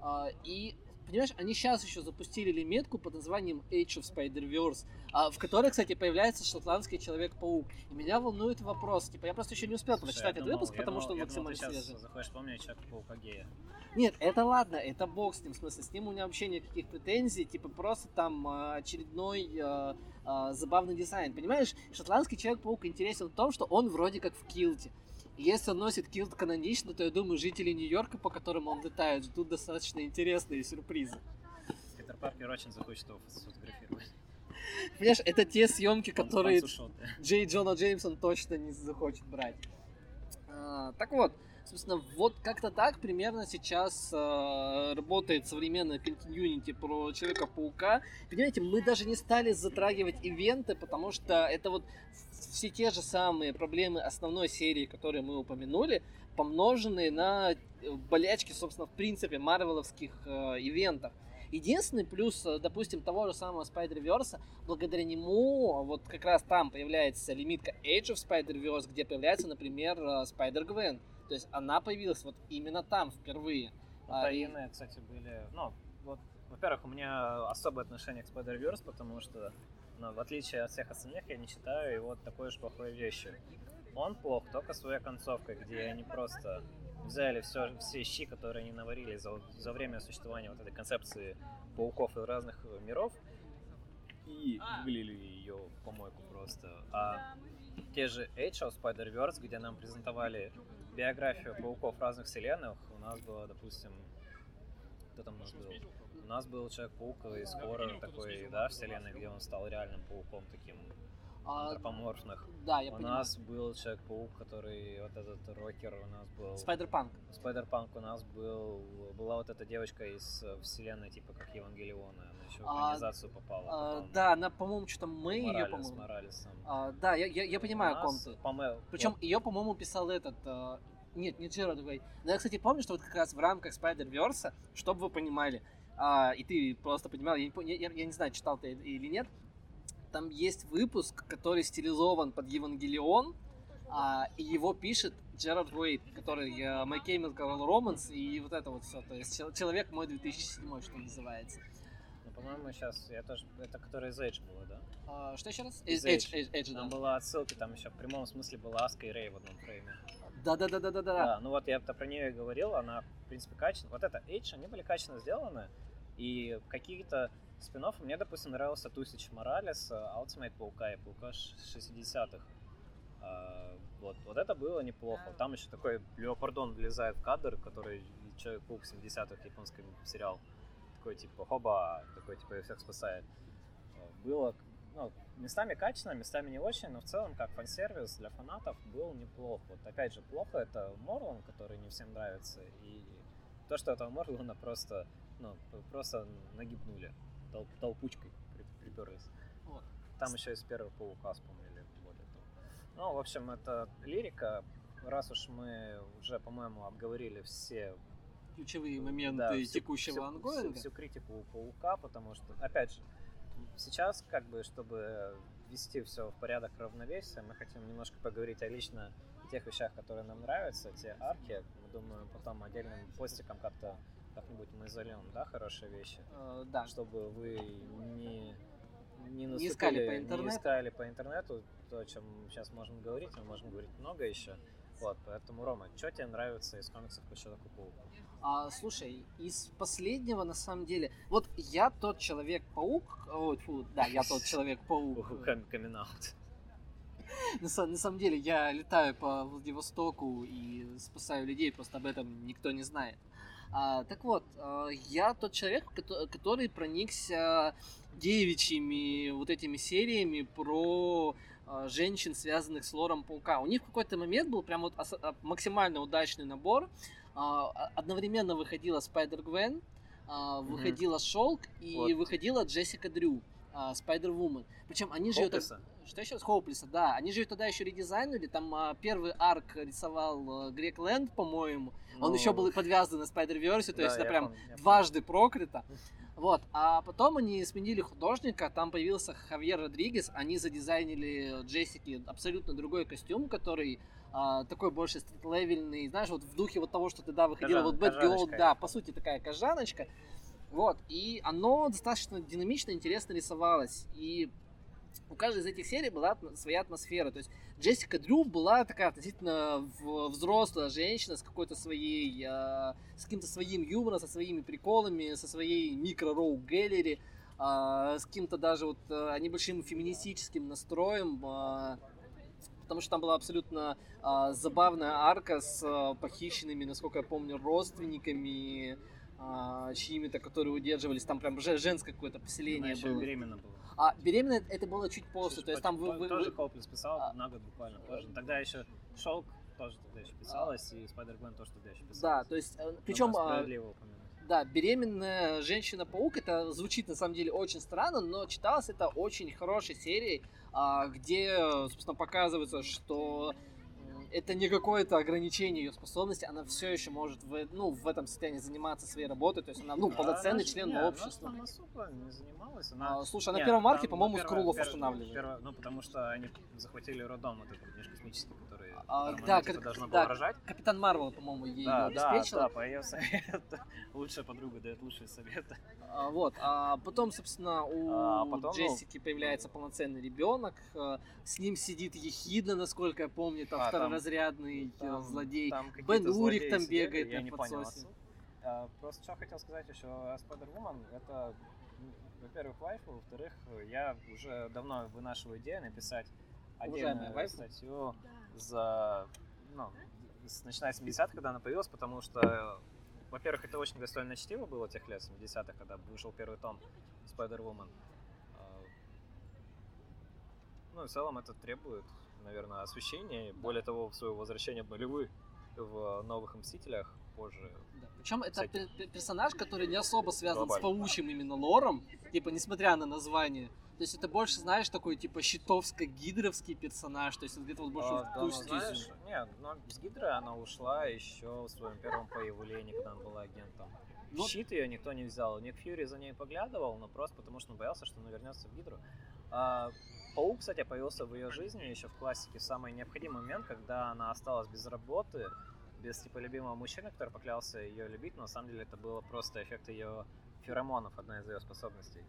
S2: А, и понимаешь, они сейчас еще запустили лимитку под названием Age of Spider-Verse, а, в которой, кстати, появляется шотландский Человек-паук. И меня волнует вопрос, типа, я просто еще не успел
S1: Слушай,
S2: прочитать этот выпуск, потому
S1: думал-
S2: что он
S1: я думал,
S2: максимально
S1: ты
S2: свежий.
S1: захочешь вспомнить Человека-паука гея.
S2: Нет, это ладно, это бог с ним, в смысле, с ним у меня вообще никаких претензий, типа просто там а, очередной а, а, забавный дизайн. Понимаешь, шотландский Человек-паук интересен в том, что он вроде как в килте. Если он носит килт канонично, то я думаю, жители Нью-Йорка, по которым он летает, ждут достаточно интересные сюрпризы.
S1: Питер Паркер очень захочет его сфотографировать.
S2: Понимаешь, это те съемки, которые. Джей Джона Джеймсон точно не захочет брать. А, так вот, собственно, вот как-то так примерно сейчас а, работает современная континьюнити про Человека-паука. Понимаете, мы даже не стали затрагивать ивенты, потому что это вот все те же самые проблемы основной серии, которые мы упомянули, помноженные на э, болячки, собственно, в принципе, марвеловских э, ивентов. Единственный плюс, э, допустим, того же самого Spider-Verse, благодаря нему вот как раз там появляется лимитка Age of Spider-Verse, где появляется, например, э, Spider-Gwen. То есть она появилась вот именно там впервые. А, и-
S1: Таины, кстати, были... Ну, вот, во-первых, у меня особое отношение к Spider-Verse, потому что, ну, в отличие от всех остальных, я не считаю его такой уж плохой вещью. Он плох только своей концовкой, где они просто взяли все, все щи, которые они наварили за, за время существования вот этой концепции пауков из разных миров, и вылили ее в помойку просто. А те же Age of Spider-Verse, где нам презентовали биографию пауков разных вселенных, у нас было, допустим, кто там у нас был? У нас был Человек-паук из хоррора такой, да, вселенной, где он стал реальным пауком таким антропоморфных.
S2: да, я
S1: у
S2: понимаю.
S1: нас был Человек-паук, который вот этот рокер, у нас был
S2: Spider-Punk.
S1: Спайдер-панк, у нас был была вот эта девочка из э, вселенной, типа как Евангелиона, она еще в
S2: А,
S1: организацию попала.
S2: А,
S1: потом.
S2: да, она, по-моему, что-то мы ее, по-моему.
S1: Моралесом.
S2: А, да, я, я, я понимаю,
S1: У
S2: о ком ты.
S1: по-моему,
S2: Причем
S1: вот,
S2: ее, по-моему, писал этот. э, нет, не Джерард Уэй. Но я, кстати, помню, что вот как раз в рамках Spider-Verse, чтобы вы понимали, а, и ты просто понимал, я не, я- я не знаю, читал ты или нет, там есть выпуск, который стилизован под Евангелион, а, и его пишет Джерард Уэйт, который э, My Chemical Romance и вот это вот все. То есть чел- человек мой 2007, что называется.
S1: ну, по-моему, сейчас я тоже, это который из Эйдж было, да?
S2: А, что еще раз?
S1: Из Edge.
S2: Эдж,
S1: Там
S2: да.
S1: была отсылка, там еще в прямом смысле была Аска и Рэй в одном фрейме.
S2: Да, да,
S1: ну вот я про нее и говорил, она, в принципе, качественно. Вот это Эйдж, они были качественно сделаны, и какие-то спин мне, допустим, нравился Тусич Моралес, Ultimate Паука и Паука ш- 60-х. А, вот, вот это было неплохо. Там еще такой Леопардон влезает в кадр, который Человек-паук 70-х японский сериал. Такой типа хоба, такой типа всех спасает. А, Было ну, местами качественно, местами не очень, но в целом как фан-сервис для фанатов был неплох. Вот опять же, плохо это Морлан, который не всем нравится, и то, что этого Морлана просто, ну, просто нагибнули, тол- толпучкой при- приперлись.
S2: Вот.
S1: Там еще из первого паука вспомнили, более того. Ну, в общем, это лирика. Раз уж мы уже, по-моему, обговорили все
S2: Ключевые моменты
S1: да, всю-
S2: текущего
S1: всю-
S2: ангоинга.
S1: Всю, всю критику паука, потому что, опять же, сейчас, как бы, чтобы ввести все в порядок равновесия, мы хотим немножко поговорить о лично тех вещах, которые нам нравятся, те арки. Мы думаю, потом отдельным постиком как-то как-нибудь мы зальем, да, хорошие вещи,
S2: Э, да.
S1: чтобы вы не не,
S2: Не искали
S1: наступили-
S2: по
S1: не
S2: интернету.
S1: искали по интернету то, о чем сейчас можем говорить, мы можем говорить много еще. Вот, поэтому, Рома, что тебе нравится из комиксов по Человеку-пауку?
S2: А, слушай, из последнего, на самом деле, вот я тот Человек-паук, ой, фу, да, я тот *laughs* Человек-паук.
S1: Камин-аут.
S2: На, на самом деле, я летаю по Владивостоку и спасаю людей, просто об этом никто не знает. А, так вот, а, я тот человек, кото- который проникся девичьими вот этими сериями про а, женщин, связанных с лором паука. У них в какой-то момент был прям вот а, максимально удачный набор. Одновременно выходила Спайдер Гвен, выходила Шелк и
S1: Вот.
S2: выходила Джессика Дрю, Спайдер Вумен. Причем они же ее так-
S1: Хоуплеса?
S2: что еще? Хоуплеса, да. Они же ее тогда еще редизайнили. Там а, первый арк рисовал а, Грек Лэнд, по-моему. Он
S1: Ну,
S2: еще был и подвязан на Spider-Verse, то
S1: да,
S2: есть это прям
S1: помню, я помню.
S2: дважды прокрыто. Вот, а потом они сменили художника, там появился Хавьер Родригес, они задизайнили Джессики абсолютно другой костюм, который а, такой больше стрит-левельный, знаешь, вот в духе вот того, что тогда выходила
S1: Кожан-
S2: вот Bad Girl, да, по сути такая кожаночка. Вот, и оно достаточно динамично, интересно рисовалось. И у каждой из этих серий была своя атмосфера. То есть Джессика Дрю была такая относительно взрослая женщина с какой-то своей, э, с каким-то своим юмором, со своими приколами, со своей микро-роу гэллери, э, с каким-то даже вот э, небольшим феминистическим настроем. Э, потому что там была абсолютно э, забавная арка с э, похищенными, насколько я помню, родственниками, э, чьими-то, которые удерживались. Там прям женское какое-то поселение
S1: Она
S2: было.
S1: беременна была.
S2: А беременная это было чуть после, то есть там вы, вы,
S1: тоже
S2: вы...
S1: Писал
S2: А.
S1: на год буквально позже. Тогда еще Шелк тоже тогда еще писалось, и Спайдер Гвен тоже тогда еще писалось.
S2: Да, то есть, э,
S1: Ну,
S2: причем, а,
S1: справедливо упомянуть.
S2: да, беременная женщина-паук, это звучит на самом деле очень странно, но читалось это очень хорошей серией, а, где, собственно, показывается, что это не какое-то ограничение ее способности, она все еще может в, ну, в этом состоянии заниматься своей работой, то есть она, ну,
S1: Да,
S2: полноценный
S1: она
S2: член
S1: не, она
S2: общества.
S1: там особо не занималась. Она...
S2: А, слушай, а на
S1: Не,
S2: первом арке,
S1: там,
S2: по-моему, Скрулов останавливает.
S1: первое- ну, потому что они захватили роддом, вот этот межкосмический, который
S2: А, да,
S1: типа,
S2: как-
S1: должна
S2: да,
S1: рожать.
S2: Капитан Марвел, по-моему, ей
S1: Да,
S2: ее
S1: да,
S2: обеспечила.
S1: да, по ее совету. Лучшая подруга дает лучшие советы.
S2: А, Вот, а потом, собственно, у
S1: А потом, ну,
S2: Джессики появляется полноценный ребенок, э, с ним сидит Ехидна, насколько я помню, там
S1: А,
S2: второразрядный э,
S1: Там-
S2: злодей.
S1: там
S2: Бен
S1: злодеи
S2: там
S1: сидели,
S2: бегает
S1: я
S2: на
S1: не понял
S2: подсосе.
S1: А, Просто что хотел сказать еще о Spider-Woman, это, во-первых, вайфу, во-вторых, я уже давно вынашиваю идею написать
S2: Уважаемая
S1: отдельную
S2: вайфу.
S1: статью за, ну, с, начиная с 70-х, когда она появилась, потому что, во-первых, это очень гастольное чтиво было тех лет, 70-х, когда вышел первый том Spider-Woman. А, Ну, в целом это требует, наверное, освещения. Более того, в свое возвращение в нулевые в новых Мстителях позже.
S2: Да. Причем это персонаж, который не особо связан с
S1: Глобально.
S2: паучьим именно лором, типа, несмотря на название. То есть это больше, знаешь, такой типа щитовско-гидровский персонаж, то есть где-то вот больше
S1: А,
S2: в
S1: да,
S2: ту
S1: ну,
S2: стезю.
S1: знаешь, нет, но с Гидры она ушла еще в своем первом появлении, когда она была агентом.
S2: Ну,
S1: Щит ее никто не взял. Ник Фьюри за ней поглядывал, но просто потому что он боялся, что она вернется в Гидру. А, Паук, кстати, появился в ее жизни еще в классике самый необходимый момент, когда она осталась без работы, без типа любимого мужчины, который поклялся ее любить, но на самом деле это было просто эффект ее феромонов, одна из ее способностей.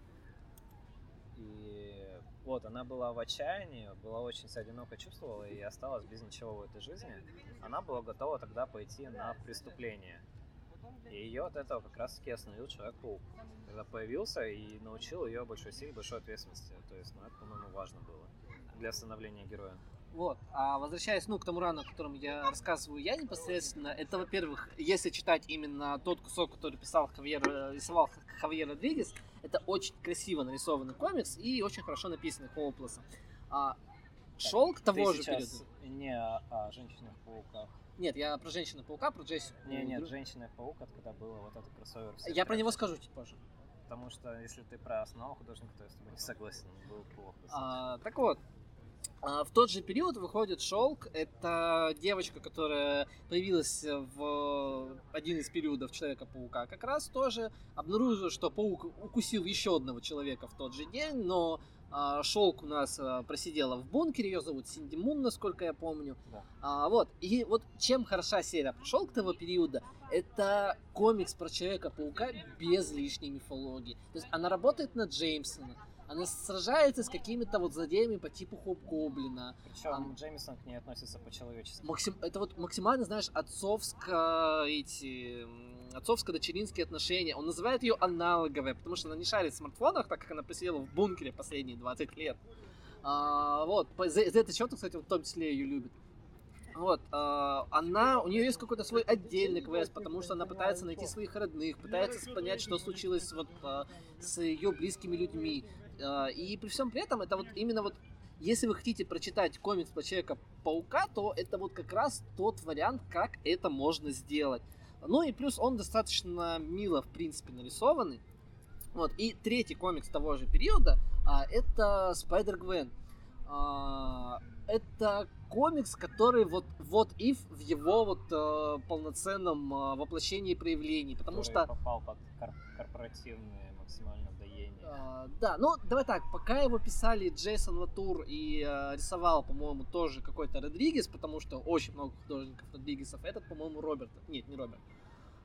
S1: И вот, она была в отчаянии, была очень себя одиноко чувствовала и осталась без ничего в этой жизни. Она была готова тогда пойти на преступление. И ее от этого как раз таки остановил Человек-паук. Когда появился и научил ее большой силе, большой ответственности. То есть, ну, это, по-моему, важно было для становления героя.
S2: Вот. А возвращаясь, ну, к тому рану, о котором я рассказываю я непосредственно, это, во-первых, если читать именно тот кусок, который писал Хавьер, рисовал Хавьер Родригес, это очень красиво нарисованный комикс и очень хорошо написанный Хоуплесом. А, шелк того же периода.
S1: не о, о женщинах-пауках.
S2: Нет, я про Женщину-паука, про Джессику.
S1: Не, нет,
S2: Дру-
S1: Женщина-паук, это когда было вот этот кроссовер.
S2: Я про него скажу чуть позже.
S1: Потому что если ты про основного художника, то я с тобой не согласен. Был плохо.
S2: А, так вот, в тот же период выходит Шелк. Это девочка, которая появилась в один из периодов Человека-паука. Как раз тоже обнаружила, что паук укусил еще одного человека в тот же день, но а, Шелк у нас а, просидела в бункере, ее зовут Синди Мун, насколько я помню.
S1: Да.
S2: А, вот, и вот чем хороша серия про Шелк того периода, это комикс про Человека-паука без лишней мифологии. То есть она работает на Джеймсона, она сражается с какими-то вот злодеями по типу Хоп-Гоблина.
S1: Причем
S2: Ам.
S1: Джеймисон к ней относится по-человечески.
S2: Максим... Это вот максимально, знаешь, отцовско эти отцовско-дочеринские отношения. Он называет ее аналоговой, потому что она не шарит в смартфонах, так как она посидела в бункере последние 20 лет. А, вот, за, за это счет, кстати, в том числе ее любит. Вот, а, она, у нее есть какой-то свой отдельный квест, потому что она пытается найти своих родных, пытается понять, что случилось вот а, с ее близкими людьми. А, и при всем при этом, это вот именно вот, если вы хотите прочитать комикс про Человека-паука, то это вот как раз тот вариант, как это можно сделать. Ну и плюс он достаточно мило, в принципе, нарисованный. Вот, и третий комикс того же периода, а, это Spider-Gwen. А, это комикс, который вот, вот if в его вот э, полноценном э, воплощении и проявлении, потому
S1: который
S2: что
S1: попал под кор- корпоративное максимально.
S2: А, да, ну давай так, пока его писали Джейсон Латур и э, рисовал, по-моему, тоже какой-то Родригес, потому что очень много художников Родригесов. Этот, по-моему, Роберт. Нет, не Роберт.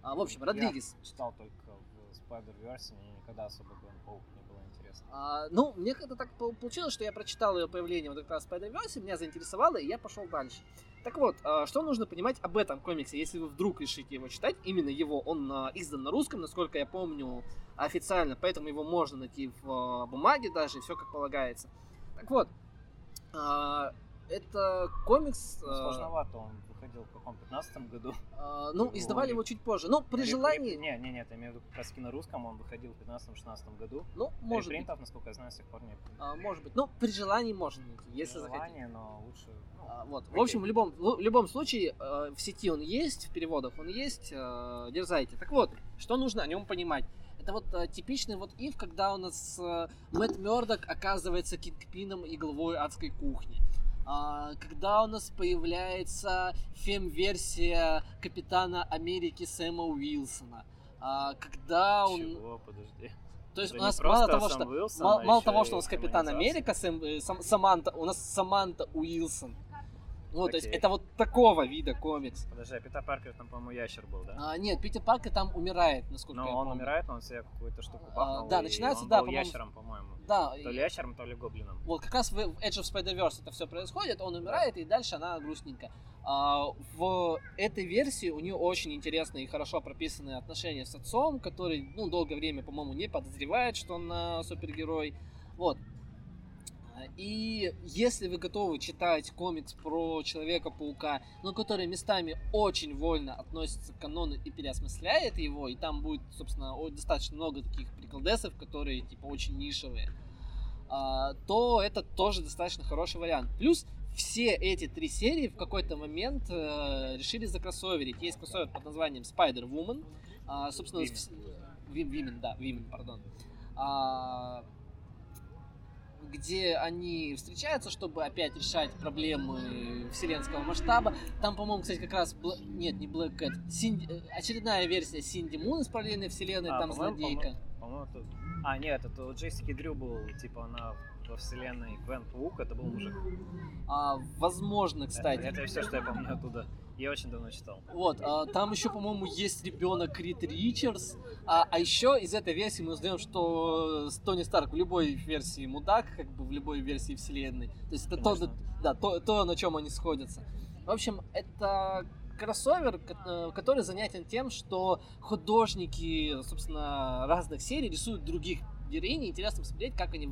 S2: А, в общем, Родригес.
S1: Я читал только в Spider-Verse, мне никогда особо Гвен не было интересно.
S2: А, ну, мне как-то так пол- получилось, что я прочитал ее появление вот как раз в Spider-Verse, меня заинтересовало, и я пошел дальше. Так вот, а, что нужно понимать об этом комиксе, если вы вдруг решите его читать, именно его, он издан на русском, насколько я помню, официально, поэтому его можно найти в а, бумаге даже, все как полагается. Так вот, а, это комикс...
S1: Сложновато, он выходил в каком 15 году.
S2: а, ну, издавали его чуть позже. Ну, при
S1: Реп-
S2: желании...
S1: Не, не, нет, я имею в виду как раз на русском, он выходил в 15-16 году.
S2: Ну, может быть.
S1: Репринтов, насколько я знаю, с тех пор нет.
S2: А, может быть. Ну, при желании можно найти, если захотите.
S1: Желание, но лучше... ну,
S2: А, Вот. В
S1: окей.
S2: общем, в любом, в любом случае, э, в сети он есть, в переводах он есть, э, дерзайте. Так вот, что нужно о нем понимать? Это вот э, типичный вот ив, когда у нас э, Мэтт Мёрдок оказывается кингпином и главой адской кухни. А, когда у нас появляется фем-версия Капитана Америки Сэма Уилсона. А, когда он...
S1: Чего, подожди.
S2: То есть
S1: Это
S2: у нас мало того, что
S1: Уилсон, а
S2: мало
S1: еще
S2: того, что у нас Капитан. Америка, Сэм, э, Сам- Саманта, у нас Саманта Уилсон. Вот, то есть
S1: Окей.
S2: это вот такого вида комикс.
S1: Подожди, а Питер Паркер там, по-моему, ящер был, да?
S2: А, нет, Питер Паркер там умирает, насколько
S1: Но
S2: я
S1: он
S2: помню.
S1: умирает, но он себе какую-то штуку
S2: А,
S1: бахнул.
S2: да,
S1: и
S2: начинается,
S1: он
S2: да, по-моему,
S1: ящером, по-моему.
S2: Да,
S1: То ли ящером, то ли гоблином.
S2: вот как раз в Edge of Spider-Verse это все происходит, он умирает, и дальше она грустненькая. А, в этой версии у нее очень интересные и хорошо прописанные отношения с отцом, который, ну, долгое время, по-моему, не подозревает, что он а, супергерой. Вот. А, И если вы готовы читать комикс про Человека-паука, но который местами очень вольно относится к канону и переосмысляет его, и там будет, собственно, достаточно много таких приколдесов, которые, типа, очень нишевые, а, то это тоже достаточно хороший вариант. Плюс все эти три серии в какой-то момент э, решили закроссоверить. Есть кроссовер под названием Spider-Woman. А, собственно,
S1: Women.
S2: Ви- Women, да, Women, пардон. Где они встречаются, чтобы опять решать проблемы вселенского масштаба. Там, по-моему, кстати, как раз... Бла- Нет, не Black Cat. Синди- э, Очередная версия Синди Мун из параллельной вселенной,
S1: А,
S2: там
S1: по-моему,
S2: злодейка.
S1: По-моему, тут... А, нет, это у Джессики Дрю был, типа, она во вселенной Гвен Паук, это был мужик.
S2: А, возможно,
S1: Это,
S2: кстати.
S1: это все, что я помню оттуда. Я очень давно читал.
S2: Вот, а, там еще, по-моему, есть ребенок Крит Ричардс. А, а еще из этой версии мы узнаем, что Тони Старк в любой версии мудак, как бы в любой версии вселенной. То есть это то,
S1: Конечно.
S2: да, то, то, на чем они сходятся. В общем, это кроссовер, э, который занятен тем, что художники, собственно, разных серий рисуют других героинь. и Интересно посмотреть, как они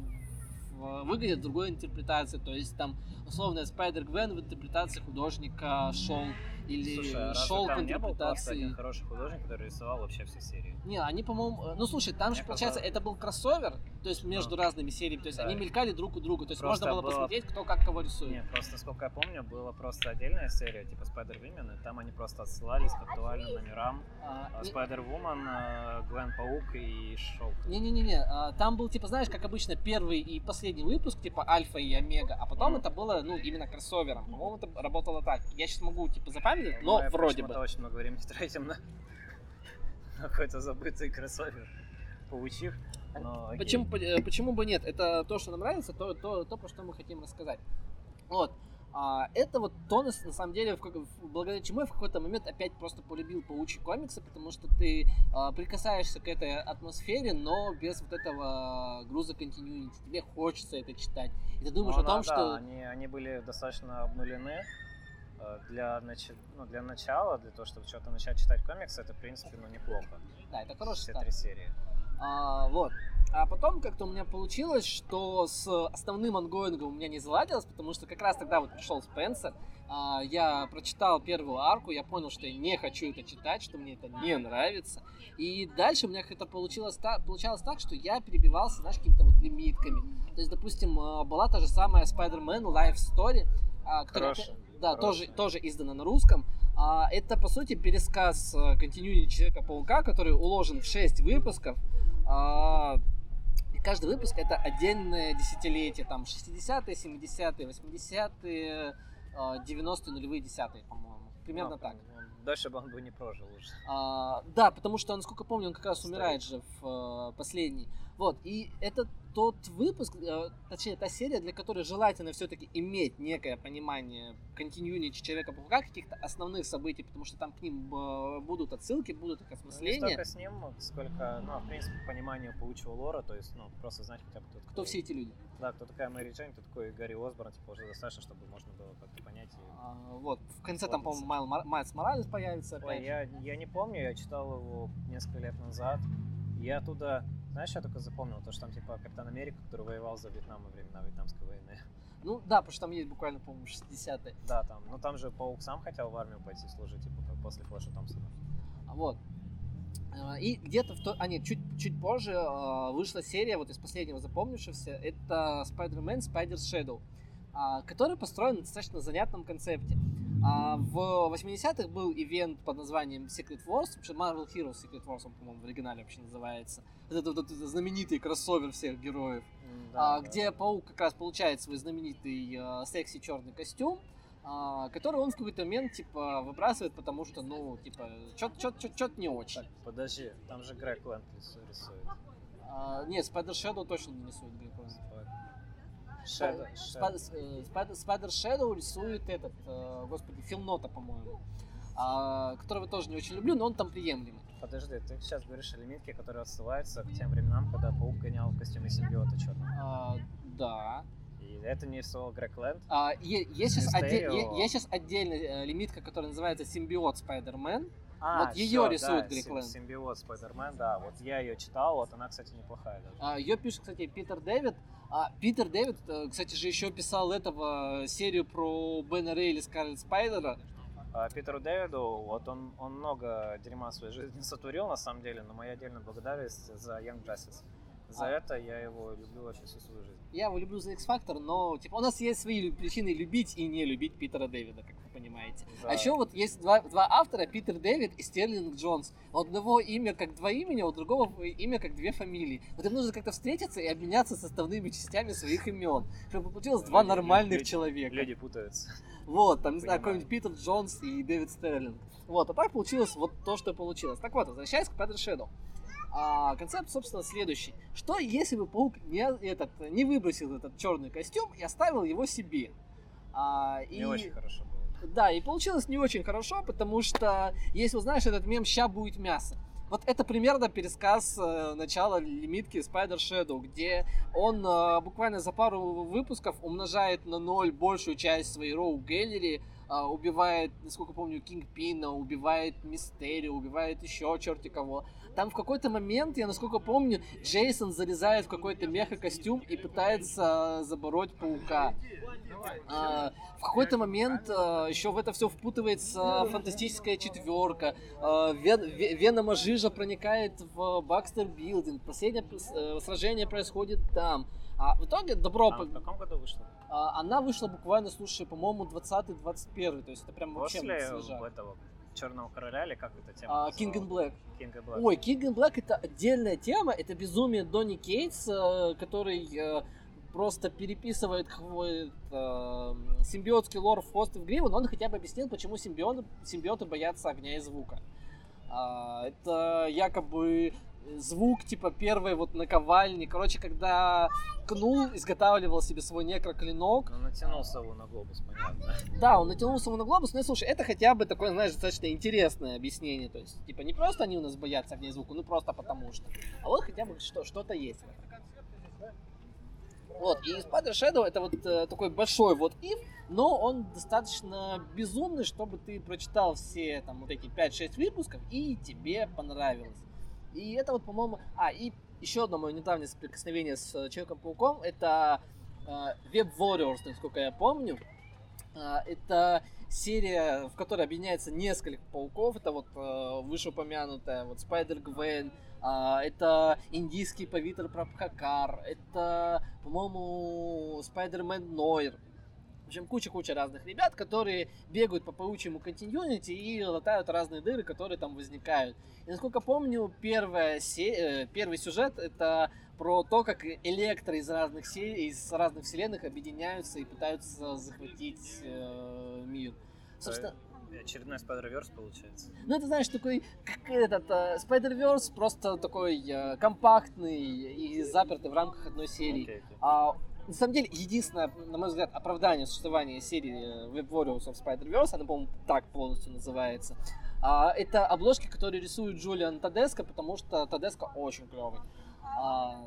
S2: выглядят другой интерпретации. То есть там условная Спайдер Гвен в интерпретации художника Шоу или
S1: Слушай, а
S2: Шоу в
S1: там не был
S2: интерпретации.
S1: хороший художник, который рисовал вообще все серии?
S2: Не, они, по-моему, э, ну слушай, там же,
S1: Мне
S2: получается,
S1: казалось.
S2: это был кроссовер, то есть между
S1: Ну.
S2: разными сериями, то есть
S1: Да.
S2: они мелькали друг у друга, то есть
S1: Просто
S2: можно было
S1: было-
S2: посмотреть, кто как кого рисует.
S1: Нет, просто, насколько я помню, была просто отдельная серия, типа Spider-Women, и там они просто отсылались к актуальным номерам.
S2: А,
S1: А,
S2: не-
S1: Spider-Woman, а, Гвен Паук и Шоу.
S2: Не-не-не, а, там был, типа, знаешь, как обычно, первый и последний выпуск, типа, Альфа и Омега, а потом
S1: Мгм.
S2: это было, ну, именно кроссовером. По-моему, это работало так. Я сейчас могу, типа, запамятовать,
S1: Ну,
S2: но
S1: я
S2: вроде бы.
S1: очень много времени *laughs* тратим на на *laughs* какой-то забытый кроссовер паучих. Но.
S2: Почему, по- э, почему бы нет? Это то, что нам нравится, то, то, то, про что мы хотим рассказать. Вот. А, это вот то, на, самом деле, в благодаря чему я в какой-то момент опять просто полюбил паучьи комиксы, потому что ты а, прикасаешься к этой атмосфере, но без вот этого груза continuity. Тебе хочется это читать. И ты думаешь
S1: Ну,
S2: о том,
S1: да,
S2: что...
S1: они, они были достаточно обнулены. Э, Для, нач- ну, для начала, для того, чтобы что-то начать читать комиксы, это, в принципе, ну, неплохо.
S2: Да, это хороший
S1: Все
S2: старт.
S1: три серии.
S2: А, вот. А потом как-то у меня получилось, что с основным ongoing ом у меня не заладилось, потому что как раз тогда вот пришел Спенсер, а, я прочитал первую арку, я понял, что я не хочу это читать, что мне это не нравится. И дальше у меня как-то получилось, та- получалось так, что я перебивался, знаешь, какими-то вот лимитками. То есть, допустим, а, была та же самая Spider-Man Life Story, а, которая,
S1: Хорошая.
S2: Да, тоже, тоже издана на русском. А, это, по сути, пересказ континуити Человека-паука, который уложен в 6 выпусков. А, и каждый выпуск это отдельное десятилетие, там 60-е, 70-е, 80-е, а, 90-е, нулевые, десятые, по-моему. Примерно
S1: Ну,
S2: так.
S1: он- Дальше бы он бы не прожил уже.
S2: А, да, потому что, насколько помню, он как раз
S1: Старик.
S2: умирает же в э, последний. Вот, и это тот выпуск, э, точнее, та серия, для которой желательно все-таки иметь некое понимание континьюнити Человека-паука, каких-то основных событий, потому что там к ним э, будут отсылки, будут их
S1: Ну, не
S2: осмысления.
S1: столько с ним, сколько, ну, в принципе, пониманию паучьего лора, то есть, ну, просто знать хотя бы, кто,
S2: Кто
S1: такой-
S2: все эти люди?
S1: Да, кто такая Мэри Джейн, кто такой Гарри Осборн, типа, уже достаточно, чтобы можно было как-то понять. и-
S2: А, вот, в конце там, по-моему, Майл Майлз Моралес появится
S1: Ой, я, я не помню, я читал его несколько лет назад. Я оттуда, знаешь, я только запомнил, то, что там, типа, Капитан Америка, который воевал за Вьетнам во времена Вьетнамской войны. *laughs*
S2: Ну да, потому что там есть буквально, по-моему, 60-е.
S1: Да, там, ну там же Паук сам хотел в армию пойти служить, типа, после Флэша Томпсона.
S2: А Вот. А, И где-то в то... А нет, чуть, чуть позже а, вышла серия, вот из последнего запомнившегося, это Spider-Man Spider's Shadow, а, который построен на достаточно занятном концепте. В 80-х был ивент под названием Secret Wars, вообще Marvel Heroes Secret Wars, он, по-моему, в оригинале вообще называется. Вот это вот этот знаменитый кроссовер всех героев.
S1: М,
S2: а,
S1: да.
S2: где паук как раз получает свой знаменитый э, секси черный костюм, а, который он в какой-то момент типа выбрасывает, потому что, ну, типа, что-то не очень.
S1: Так, подожди, там же Грег Лэнд рису- рисует.
S2: А, нет, Spider Shadow точно не рисует Грег Лэнд.
S1: Shadow- Shadow.
S2: Spider Shadow рисует этот, э, господи, Филнота, по-моему, а, которого тоже не очень люблю, но он там приемлемый.
S1: Подожди, ты сейчас говоришь о лимитке, которая отсылается к тем временам, когда Паук гонял в костюме симбиота черного.
S2: А, да.
S1: И это не рисовал Грег Лэнд.
S2: А, е- есть, сейчас
S1: Мистерио.
S2: есть сейчас отдельная э, лимитка, которая называется Симбиот Спайдермен.
S1: А,
S2: Вот
S1: всё,
S2: рисует
S1: да,
S2: Грег Лэнд.
S1: Симбиот Спайдермен, да. Вот я ее читал, вот она, кстати, неплохая даже.
S2: Ее пишет, кстати, Питер Дэвид. А Питер Дэвид, э, кстати же, еще писал этого серию про Бена Рейли Скарлетт Спайдера.
S1: А Питеру Дэвиду, вот он, он много дерьма в своей жизни *laughs* сотворил, на самом деле, но моя отдельная благодарность за Young Justice. За
S2: А.
S1: это я его люблю вообще всю свою жизнь.
S2: Я его люблю за X-Factor, но типа у нас есть свои причины любить и не любить Питера Дэвида, как понимаете.
S1: За-
S2: А еще вот есть два, два автора, Питер Дэвид и Стерлинг Джонс. У одного имя как два имени, а у другого имя как две фамилии. Вот им нужно как-то встретиться и обменяться составными частями своих имен, чтобы получилось два
S1: Люди-
S2: нормальных
S1: люди-
S2: человека.
S1: Люди путаются.
S2: Вот, там, не знаю, какой-нибудь Питер Джонс и Дэвид Стерлинг. Вот, а так получилось вот то, что получилось. Так вот, возвращаясь к Spider Shadow. А, концепт, собственно, следующий. Что если бы паук не, этот, не выбросил этот черный костюм и оставил его себе? А,
S1: Не
S2: и...
S1: очень хорошо.
S2: Да, и получилось не очень хорошо, потому что, если вы знаешь этот мем «Ща будет мясо», вот это примерно пересказ э, начала лимитки Spider Shadow, где он э, буквально за пару выпусков умножает на ноль большую часть своей Роу Гэллери, э, убивает, насколько помню, Кингпина, убивает Мистерио, убивает еще черти кого. Там в какой-то момент, я насколько помню, Джейсон залезает в какой-то меха-костюм и пытается забороть паука. А, в какой-то момент еще в это все впутывается фантастическая четверка. А, Вен- Ве- Венома Жижа проникает в Бакстер Билдинг. Последнее э, сражение происходит там. А в итоге добро...
S1: А
S2: по-
S1: в каком году вышло?
S2: а, она вышла буквально, слушай, по-моему, 20-21. То есть это прям вообще
S1: После этого Черного Короля или как эта тема?
S2: А, King and? Black.
S1: King and Black.
S2: Ой, King and Black это отдельная тема, это безумие Донни Кейтс, э, который э, просто переписывает какой-то э, симбиотский лор и в гриву, но он хотя бы объяснил, почему симбионы, симбиоты боятся огня и звука. А, это якобы звук типа первой вот наковальни. Короче, когда Кнул изготавливал себе свой некроклинок,
S1: Ну, натянул сову на глобус, понятно.
S2: да, он натянулся ему на глобус, но слушай, это хотя бы такое, знаешь, достаточно интересное объяснение. То есть, типа, не просто они у нас боятся огня и звука, ну просто потому что. А вот хотя бы что, что-то есть. Вот, и Spider Shadow это вот э, такой большой вот if, но он достаточно безумный, чтобы ты прочитал все там вот эти 5-6 выпусков и тебе понравилось. И это вот, по-моему... А, и еще одно мое недавнее соприкосновение с э, Человеком-пауком, это э, Web Warriors, насколько я помню. А, Это серия, в которой объединяется несколько пауков. Это вот э, вышеупомянутая вот Gwen, а, это индийский повитер Прабхакар, это, по-моему, Spider-Man Нойр. В общем, куча-куча разных ребят, которые бегают по паучьему континьюнити и латают разные дыры, которые там возникают. И насколько помню, первая се- э, первый сюжет это про то, как электро из разных, се- из разных вселенных объединяются и пытаются захватить э, мир. Собственно,
S1: Очередной Spider-Verse получается.
S2: Ну, это, знаешь, такой, как этот, uh, Spider-Verse просто такой uh, компактный и запертый в рамках одной серии. Okay, okay. А на самом деле, единственное, на мой взгляд, оправдание существования серии Web Warriors of Spider-Verse, она, по-моему, так полностью называется, а, это обложки, которые рисует Джулиан Тадеско, потому что Тадеско очень клевый. А,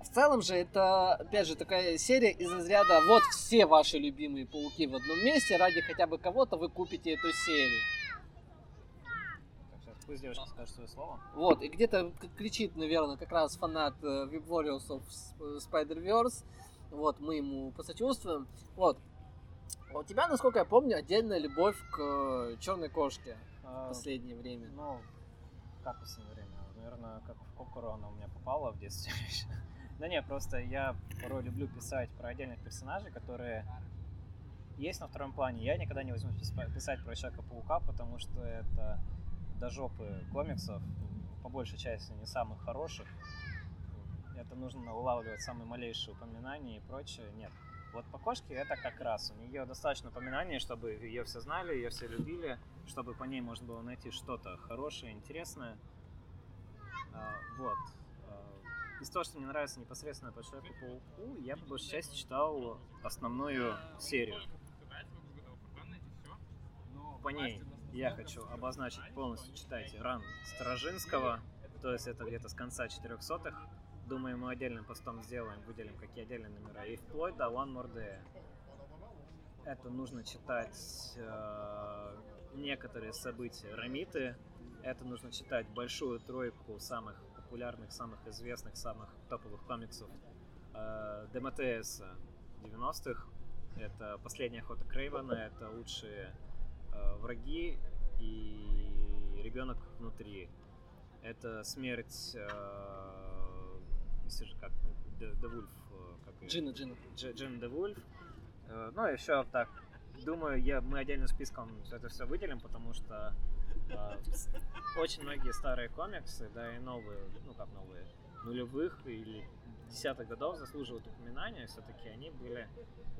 S2: в целом же это, опять же, такая серия из разряда вот все ваши любимые пауки в одном месте, ради хотя бы кого-то вы купите эту серию.
S1: Пусть девушка скажет свое слово.
S2: Вот, и где-то кричит, наверное, как раз фанат э, Web Warriors of Spider-Verse. Вот, мы ему посочувствуем. Вот. А у тебя, насколько я помню, отдельная любовь к э, черной кошке в последнее время.
S1: Ну, как в последнее время? Наверное, как в Кокоро она у меня попала в детстве *laughs* Да не, просто я порой люблю писать про отдельных персонажей, которые есть на втором плане. Я никогда не возьму писать про Человека-паука, потому что это до жопы комиксов, по большей части не самых хороших. Это нужно улавливать самые малейшие упоминания и прочее. Нет. Вот по кошке это как раз. У нее достаточно упоминаний, чтобы ее все знали, ее все любили, чтобы по ней можно было найти что-то хорошее, интересное. А, вот. Из того, что мне нравится непосредственно по Человеку-пауку, я по большей части читал основную серию. По ней я хочу обозначить полностью, читайте, ран Сторожинского, то есть это где-то с конца 400-х. Думаю, мы отдельным постом сделаем, выделим какие отдельные номера. И вплоть до One More Day. Это нужно читать э, некоторые события Рамиты. Это нужно читать большую тройку самых популярных, самых известных, самых топовых комиксов э, ДМТС 90-х. Это «Последняя охота Крейвена», это «Лучшие э, враги» и «Ребенок внутри». Это «Смерть...» э, как The, The Wolf.
S2: Как Джина, Джина.
S1: Джин The Wolf. Э, ну, еще так, думаю, я, мы отдельным списком это все выделим, потому что а, очень многие старые комиксы, да и новые, ну как новые, нулевых или десятых годов заслуживают упоминания, все-таки они были,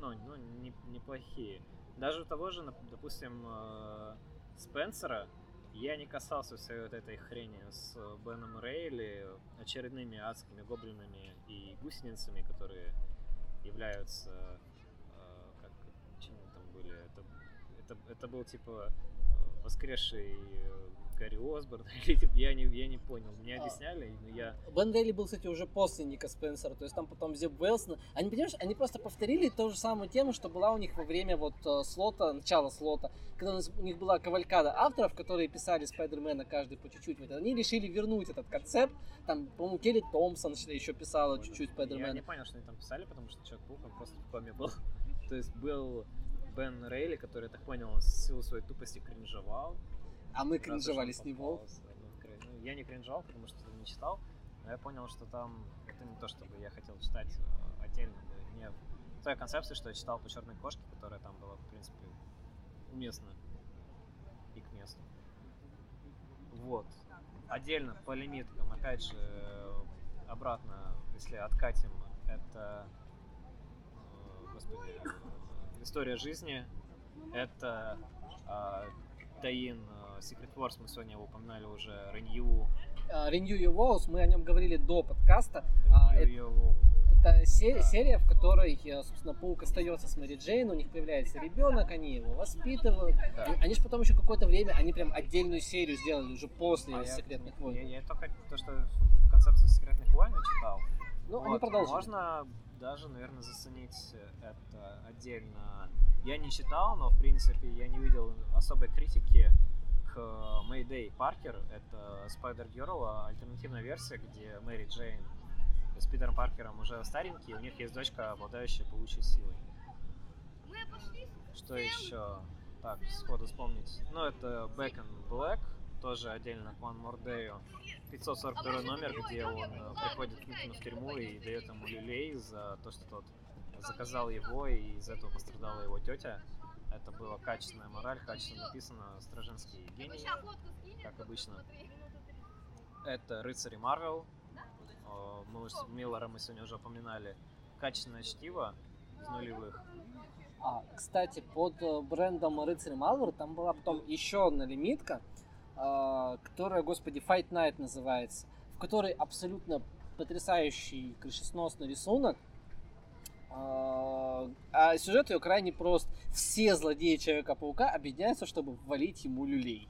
S1: ну, ну не, неплохие. Даже у того же, допустим, э, Спенсера, я не касался всей вот этой хрени с Беном Рейли, очередными адскими гоблинами и гусеницами, которые являются, э, как, чем там были, это, это, это был типа воскресший Гарри Осборн, *laughs* я не, я не понял, мне объясняли, но я...
S2: Бен Рейли был, кстати, уже после Ника Спенсера, то есть там потом Зеб Уэлсон, они, понимаешь, они просто повторили ту же самую тему, что была у них во время вот э, слота, начала слота, когда у них была кавалькада авторов, которые писали Спайдермена каждый по чуть-чуть, вот, они решили вернуть этот концепт, там, по-моему, Келли Томпсон еще писала чуть-чуть Спайдермена. Я
S1: не понял, что они там писали, потому что Человек-паук, он просто в коме был, *laughs* то есть был Бен Рейли, который, я так понял, в силу своей тупости кринжевал.
S2: А мы кринжевали с него.
S1: Ну, я не кринжевал, потому что не читал, но я понял, что там это не то, чтобы я хотел читать э, отдельно. Не в той концепции, что я читал по черной кошке, которая там была, в принципе, уместна и к месту. Вот. Отдельно по лимиткам, опять же, обратно, если откатим, это, э, господи, История жизни. Это э, Таин э, Secret Wars, мы сегодня его упоминали уже, Renew.
S2: Uh, Renew Your Walls, мы о нем говорили до подкаста. Renew это, это се- серия, в которой, э, собственно, Паук остается с Мэри Джейн, у них появляется ребенок, они его воспитывают. Да. Они, же потом еще какое-то время, они прям отдельную серию сделали уже после а Секретных
S1: я, войн. Я, я только то, что в концепции Секретных войн читал.
S2: Ну, вот. они продолжили.
S1: Можно даже, наверное, заценить это отдельно. Я не читал, но, в принципе, я не видел особой критики Mayday Паркер. Это Spider Girl, альтернативная версия, где Мэри Джейн с Питером Паркером уже старенькие, у них есть дочка, обладающая паучьей силой. Что еще? Так, сходу вспомнить. Ну, это Back in Black, тоже отдельно к One More Day. 542 номер, где он э, приходит к Ньютону в тюрьму и дает ему люлей за то, что тот заказал его, и из этого пострадала его тетя. Это была качественная мораль, качественно написано, Стражинский гений, как обычно. Это Рыцари Марвел. Мы с Миллером мы сегодня уже упоминали. Качественное чтиво из нулевых.
S2: А, кстати, под э, брендом Рыцарь Малвар там была потом еще одна лимитка, э, которая, господи, Fight Night называется, в которой абсолютно потрясающий крышесносный рисунок, а, а сюжет ее крайне прост. Все злодеи Человека-паука объединяются, чтобы ввалить ему люлей.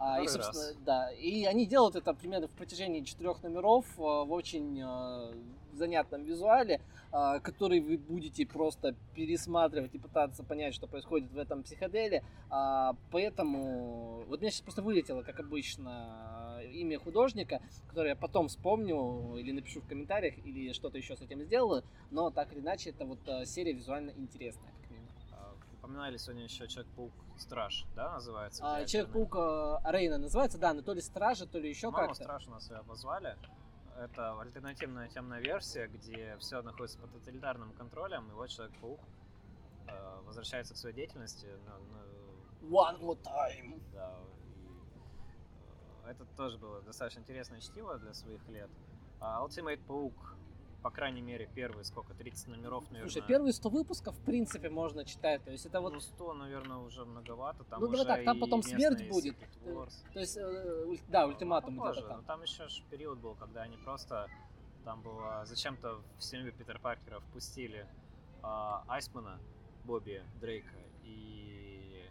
S2: А, и, собственно, раз. да. И они делают это примерно в протяжении четырех номеров а, в очень а, занятном визуале, а, который вы будете просто пересматривать и пытаться понять, что происходит в этом психоделе. А, поэтому вот мне сейчас просто вылетело, как обычно, имя художника, которое я потом вспомню или напишу в комментариях, или что-то еще с этим сделаю. Но так или иначе, это вот серия визуально интересная.
S1: Упоминали сегодня еще Человек-паук Страж, да, называется?
S2: А, Человек-паук Арейна называется, да, но то ли Стража, то ли еще как-то.
S1: Страж у нас ее обозвали это альтернативная темная версия, где все находится под тоталитарным контролем, и вот Человек-паук э, возвращается к своей деятельности. На,
S2: на... One more time!
S1: Да, и, э, это тоже было достаточно интересное чтиво для своих лет. А Ultimate Паук по крайней мере, первые сколько, 30 номеров, наверное.
S2: Слушай, первые 100 выпусков, в принципе, можно читать. То есть это вот...
S1: Ну, 100, наверное, уже многовато. Там
S2: ну, давай так, там потом смерть будет. То есть, э, да, ультиматум
S1: ну, где-то там. Но там еще ж период был, когда они просто... Там было... Зачем-то в семью Питера Паркера впустили э, Айсмана, Бобби Дрейка и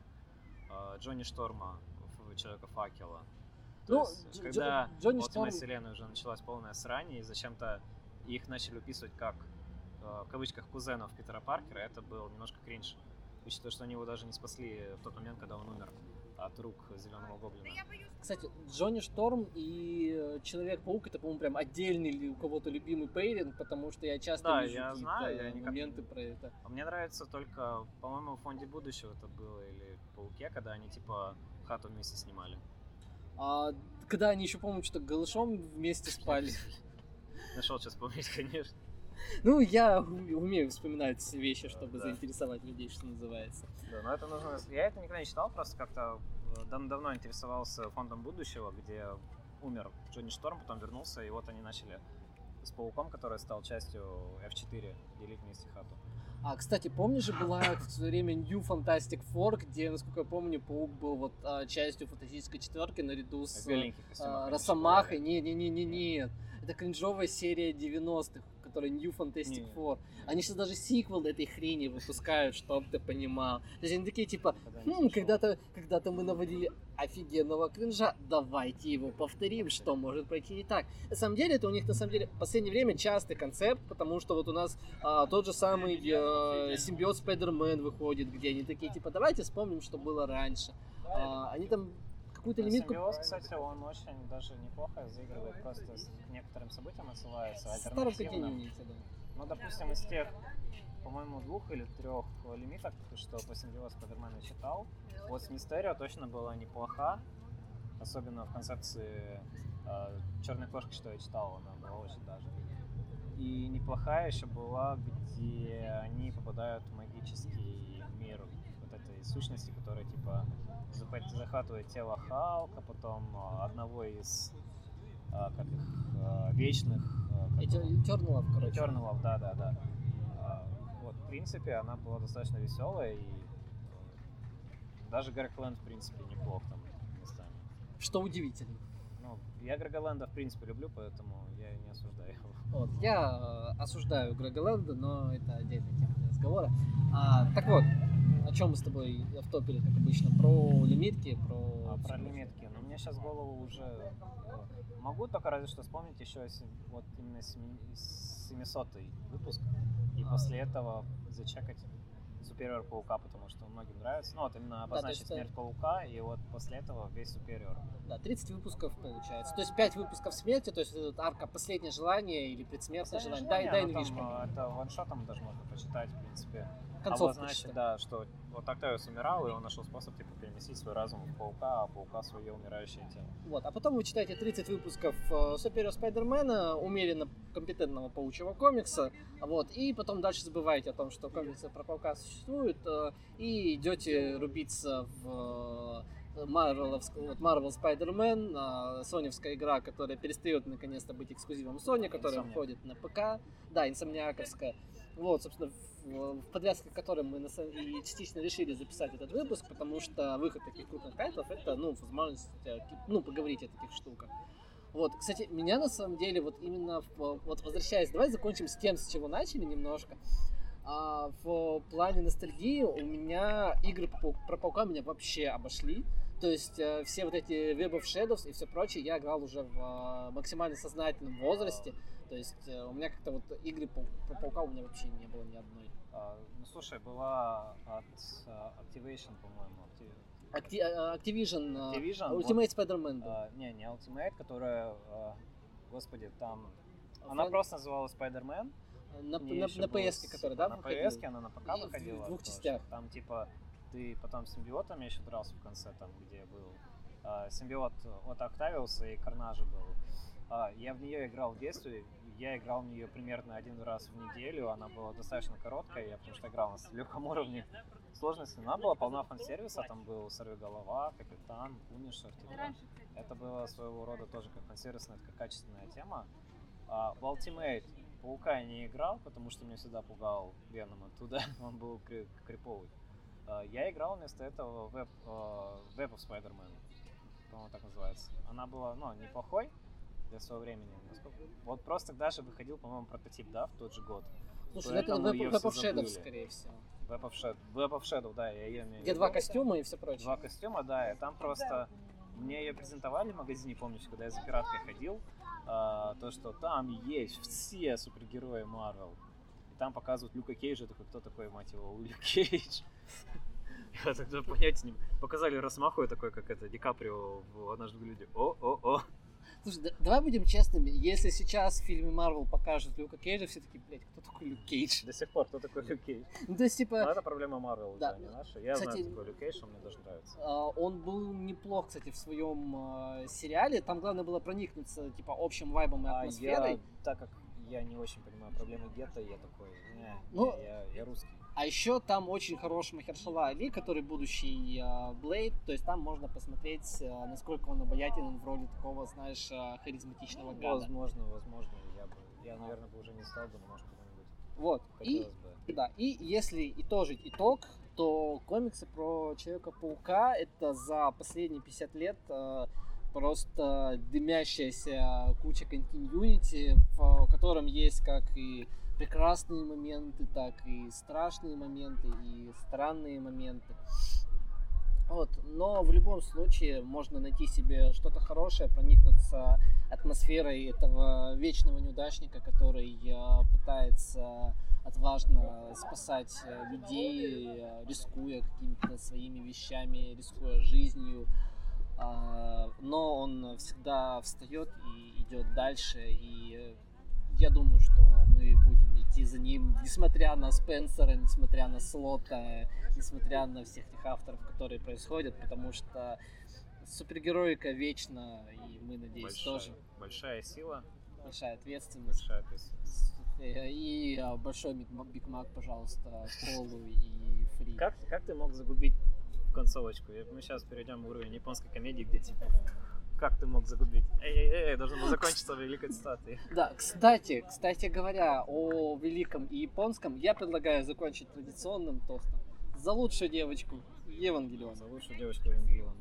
S1: э, Джонни Шторма в Человека-факела. То ну, есть, когда Джонни Шторм... вселенной уже началась полная срань, и зачем-то и их начали выписывать как, э, в кавычках, кузенов Питера Паркера, это был немножко кринж. Учитывая, что они его даже не спасли в тот момент, когда он умер от рук Зеленого Гоблина.
S2: Кстати, Джонни Шторм и Человек-паук это, по-моему, прям отдельный ли у кого-то любимый пейринг, потому что я часто
S1: да,
S2: вижу
S1: я знаю, я никак...
S2: моменты про это.
S1: А мне нравится только, по-моему, в Фонде будущего это было, или Пауке, когда они типа хату вместе снимали.
S2: А когда они еще, по-моему, что-то голышом вместе спали. *laughs*
S1: Нашел сейчас вспомнить, *laughs* конечно.
S2: Ну, я умею вспоминать вещи, чтобы да. заинтересовать людей, что называется.
S1: Да, но это нужно... Я это никогда не читал, просто как-то э, давно интересовался фондом будущего, где умер Джонни Шторм, потом вернулся, и вот они начали с Пауком, который стал частью F4, делить вместе хату.
S2: А, кстати, помнишь же была в свое время New Fantastic Four, где, насколько я помню, Паук был вот а, частью фантастической четверки наряду с а, Росомахой. Не-не-не-не-нет это кринжовая серия 90-х, которая New Fantastic Нет. Four. Они сейчас даже сиквел этой хрени выпускают, чтоб ты понимал. То есть они такие типа, хм, когда-то когда мы наводили офигенного кринжа, давайте его повторим, что может пройти не так. На самом деле, это у них на самом деле в последнее время частый концепт, потому что вот у нас а, тот же самый э, симбиот Спайдермен выходит, где они такие типа, давайте вспомним, что было раньше. А, они там какую-то лимитку.
S1: Симбиоз, кстати, он очень даже неплохо заигрывает, просто к некоторым событиям отсылается.
S2: Старым имеете, да.
S1: Ну, допустим, из тех, по-моему, двух или трех лимиток, что по симбиоз Спайдермена читал, вот с Мистерио точно была неплоха, особенно в концепции э, черной кошки, что я читал, она была очень даже. И неплохая еще была, где они попадают в магический сущности, которая типа захватывает тело Халка, потом а, одного из а, как их, а, вечных...
S2: Тернулов,
S1: короче. Тернулов, да, да, да. Вот, в принципе, она была достаточно веселая, и даже Грег в принципе, неплох там местами.
S2: Что удивительно.
S1: Ну, я Грега в принципе, люблю, поэтому я не осуждаю его. *laughs*
S2: Вот, я осуждаю Грега но это отдельная тема для разговора. А, так вот, о чем мы с тобой автопили, как обычно? Про лимитки, про...
S1: А, про лимитки. Но ну, мне сейчас голову уже... Э, могу только разве что вспомнить еще вот именно 700 выпуск. И а. после этого зачекать Superior Паука, потому что многим нравится. Ну, вот именно обозначить да, смерть Паука, и вот после этого весь Superior.
S2: Да, 30 выпусков получается. То есть 5 выпусков смерти, то есть это арка «Последнее желание» или «Предсмертное желание».
S1: желание. Дай, дай инвишку. Это ваншотом даже можно почитать, в принципе концовку. Обозначить, да, что вот Октавиус умирал, и он нашел способ типа переместить свой разум в паука, а паука свое умирающее тело.
S2: Вот, а потом вы читаете 30 выпусков э, Суперио Спайдермена, умеренно компетентного паучьего комикса, вот, и потом дальше забываете о том, что комиксы про паука существуют, э, и идете рубиться в Marvel, вот Marvel Spider-Man, а, соневская игра, которая перестает наконец-то быть эксклюзивом Sony, которая
S1: Insomniac.
S2: выходит на ПК. Да, инсомниаковская. Вот, собственно, в, подвязке к мы и частично решили записать этот выпуск, потому что выход таких крупных тайтлов это, ну, возможность, э, ну, поговорить о таких штуках. Вот, кстати, меня на самом деле вот именно, вот возвращаясь, давай закончим с тем, с чего начали немножко. А, в плане ностальгии у меня игры про паука меня вообще обошли. То есть э, все вот эти Web of Shadows и все прочее я играл уже в э, максимально сознательном возрасте. То есть э, у меня как-то вот игры по- про паука у меня вообще не было ни одной.
S1: А, ну слушай, была от а, Activation, по-моему. Acti-
S2: э, Activision, э,
S1: Activision,
S2: Ultimate Spider-Man.
S1: А, не, не Ultimate, которая, а, господи, там... Она
S2: Фан-
S1: просто называлась Spider-Man.
S2: на, PS, которая, да,
S1: На
S2: выходила?
S1: PS, она на ПК
S2: И в
S1: выходила.
S2: двух частях.
S1: Там типа ты потом с симбиотами еще дрался в конце, там где был а, симбиот от Октавиуса и Карнажа был. А, я в нее играл в детстве. Я играл в нее примерно один раз в неделю. Она была достаточно короткая, я потому что играл на легком уровне сложности. Она была полна фан-сервиса, там был Сорвиголова, Капитан, Пунишер, типа. Это было своего рода тоже как фан-сервисная, такая качественная тема. А, в Ultimate Паука я не играл, потому что меня всегда пугал Веном оттуда, *laughs* он был кри- криповый. А, я играл вместо этого в Web, а, Web of Spider-Man, по-моему, так называется. Она была, ну, неплохой для своего времени. Вот просто даже выходил, по-моему, прототип, да, в тот же год.
S2: Слушай, ну это Web,
S1: её
S2: Web of
S1: забыли.
S2: скорее всего.
S1: Web of Shadow, Web of Shadow, да, я ее имею
S2: Где два костюма и все прочее.
S1: Два костюма, да, и там просто мне ее презентовали в магазине, помнишь, когда я за пираткой ходил, а, то, что там есть все супергерои Марвел. И там показывают Люка Кейджа, такой, кто такой, мать его, Люк Кейдж? *laughs* Я тогда понятия не... Показали Росмаху, такой, как это, Ди Каприо в «Однажды в Голливуде». О-о-о.
S2: Слушай, да- давай будем честными, если сейчас в фильме Марвел покажут Люка Кейджа, все таки блядь, кто такой Люк Кейдж?
S1: До сих пор, кто такой Люк Кейдж?
S2: Ну, то есть, типа,
S1: Ну, это проблема Марвел,
S2: Да.
S1: не наша. Я
S2: Кстати,
S1: знаю, такой Люк Кейдж, он мне даже нравится.
S2: а, он был неплох, кстати, в своем а, сериале. Там главное было проникнуться, типа, общим вайбом и
S1: А
S2: атмосферой.
S1: я, так как я не очень понимаю проблемы гетто, я такой, не,
S2: Ну,
S1: не, я, я русский.
S2: А еще там очень хороший Махершала Али, который будущий а, Блейд. То есть там можно посмотреть, а, насколько он обаятелен в роли такого, знаешь, а, харизматичного гада.
S1: Возможно, возможно, я бы, я, наверное, бы уже не стал бы, но может когда-нибудь
S2: Вот. И
S1: бы.
S2: Да, и если итожить итог, то комиксы про Человека-паука это за последние 50 лет э, просто дымящаяся куча континьюнити, в котором есть как и прекрасные моменты, так и страшные моменты, и странные моменты. Вот. Но в любом случае можно найти себе что-то хорошее, проникнуться атмосферой этого вечного неудачника, который э, пытается отважно спасать э, людей, э, рискуя какими-то своими вещами, рискуя жизнью. А, Но он всегда встает и идет дальше. И я думаю, что мы будем идти за ним, несмотря на Спенсера, несмотря на Слота, несмотря на всех тех авторов, которые происходят, потому что супергероика вечна, и мы, надеюсь,
S1: большая,
S2: тоже
S1: большая сила,
S2: большая ответственность.
S1: большая ответственность.
S2: Э, И а, большой Биг Мак, пожалуйста, Колу и Фри.
S1: Как, как ты мог загубить концовочку? Мы сейчас перейдем в уровень японской комедии, где типа как ты мог загубить? Эй-эй-эй, должно было закончиться великой цитатой.
S2: Да, кстати, кстати говоря, о великом и японском, я предлагаю закончить традиционным тостом. За лучшую девочку Евангелиона.
S1: За лучшую девочку Евангелиона.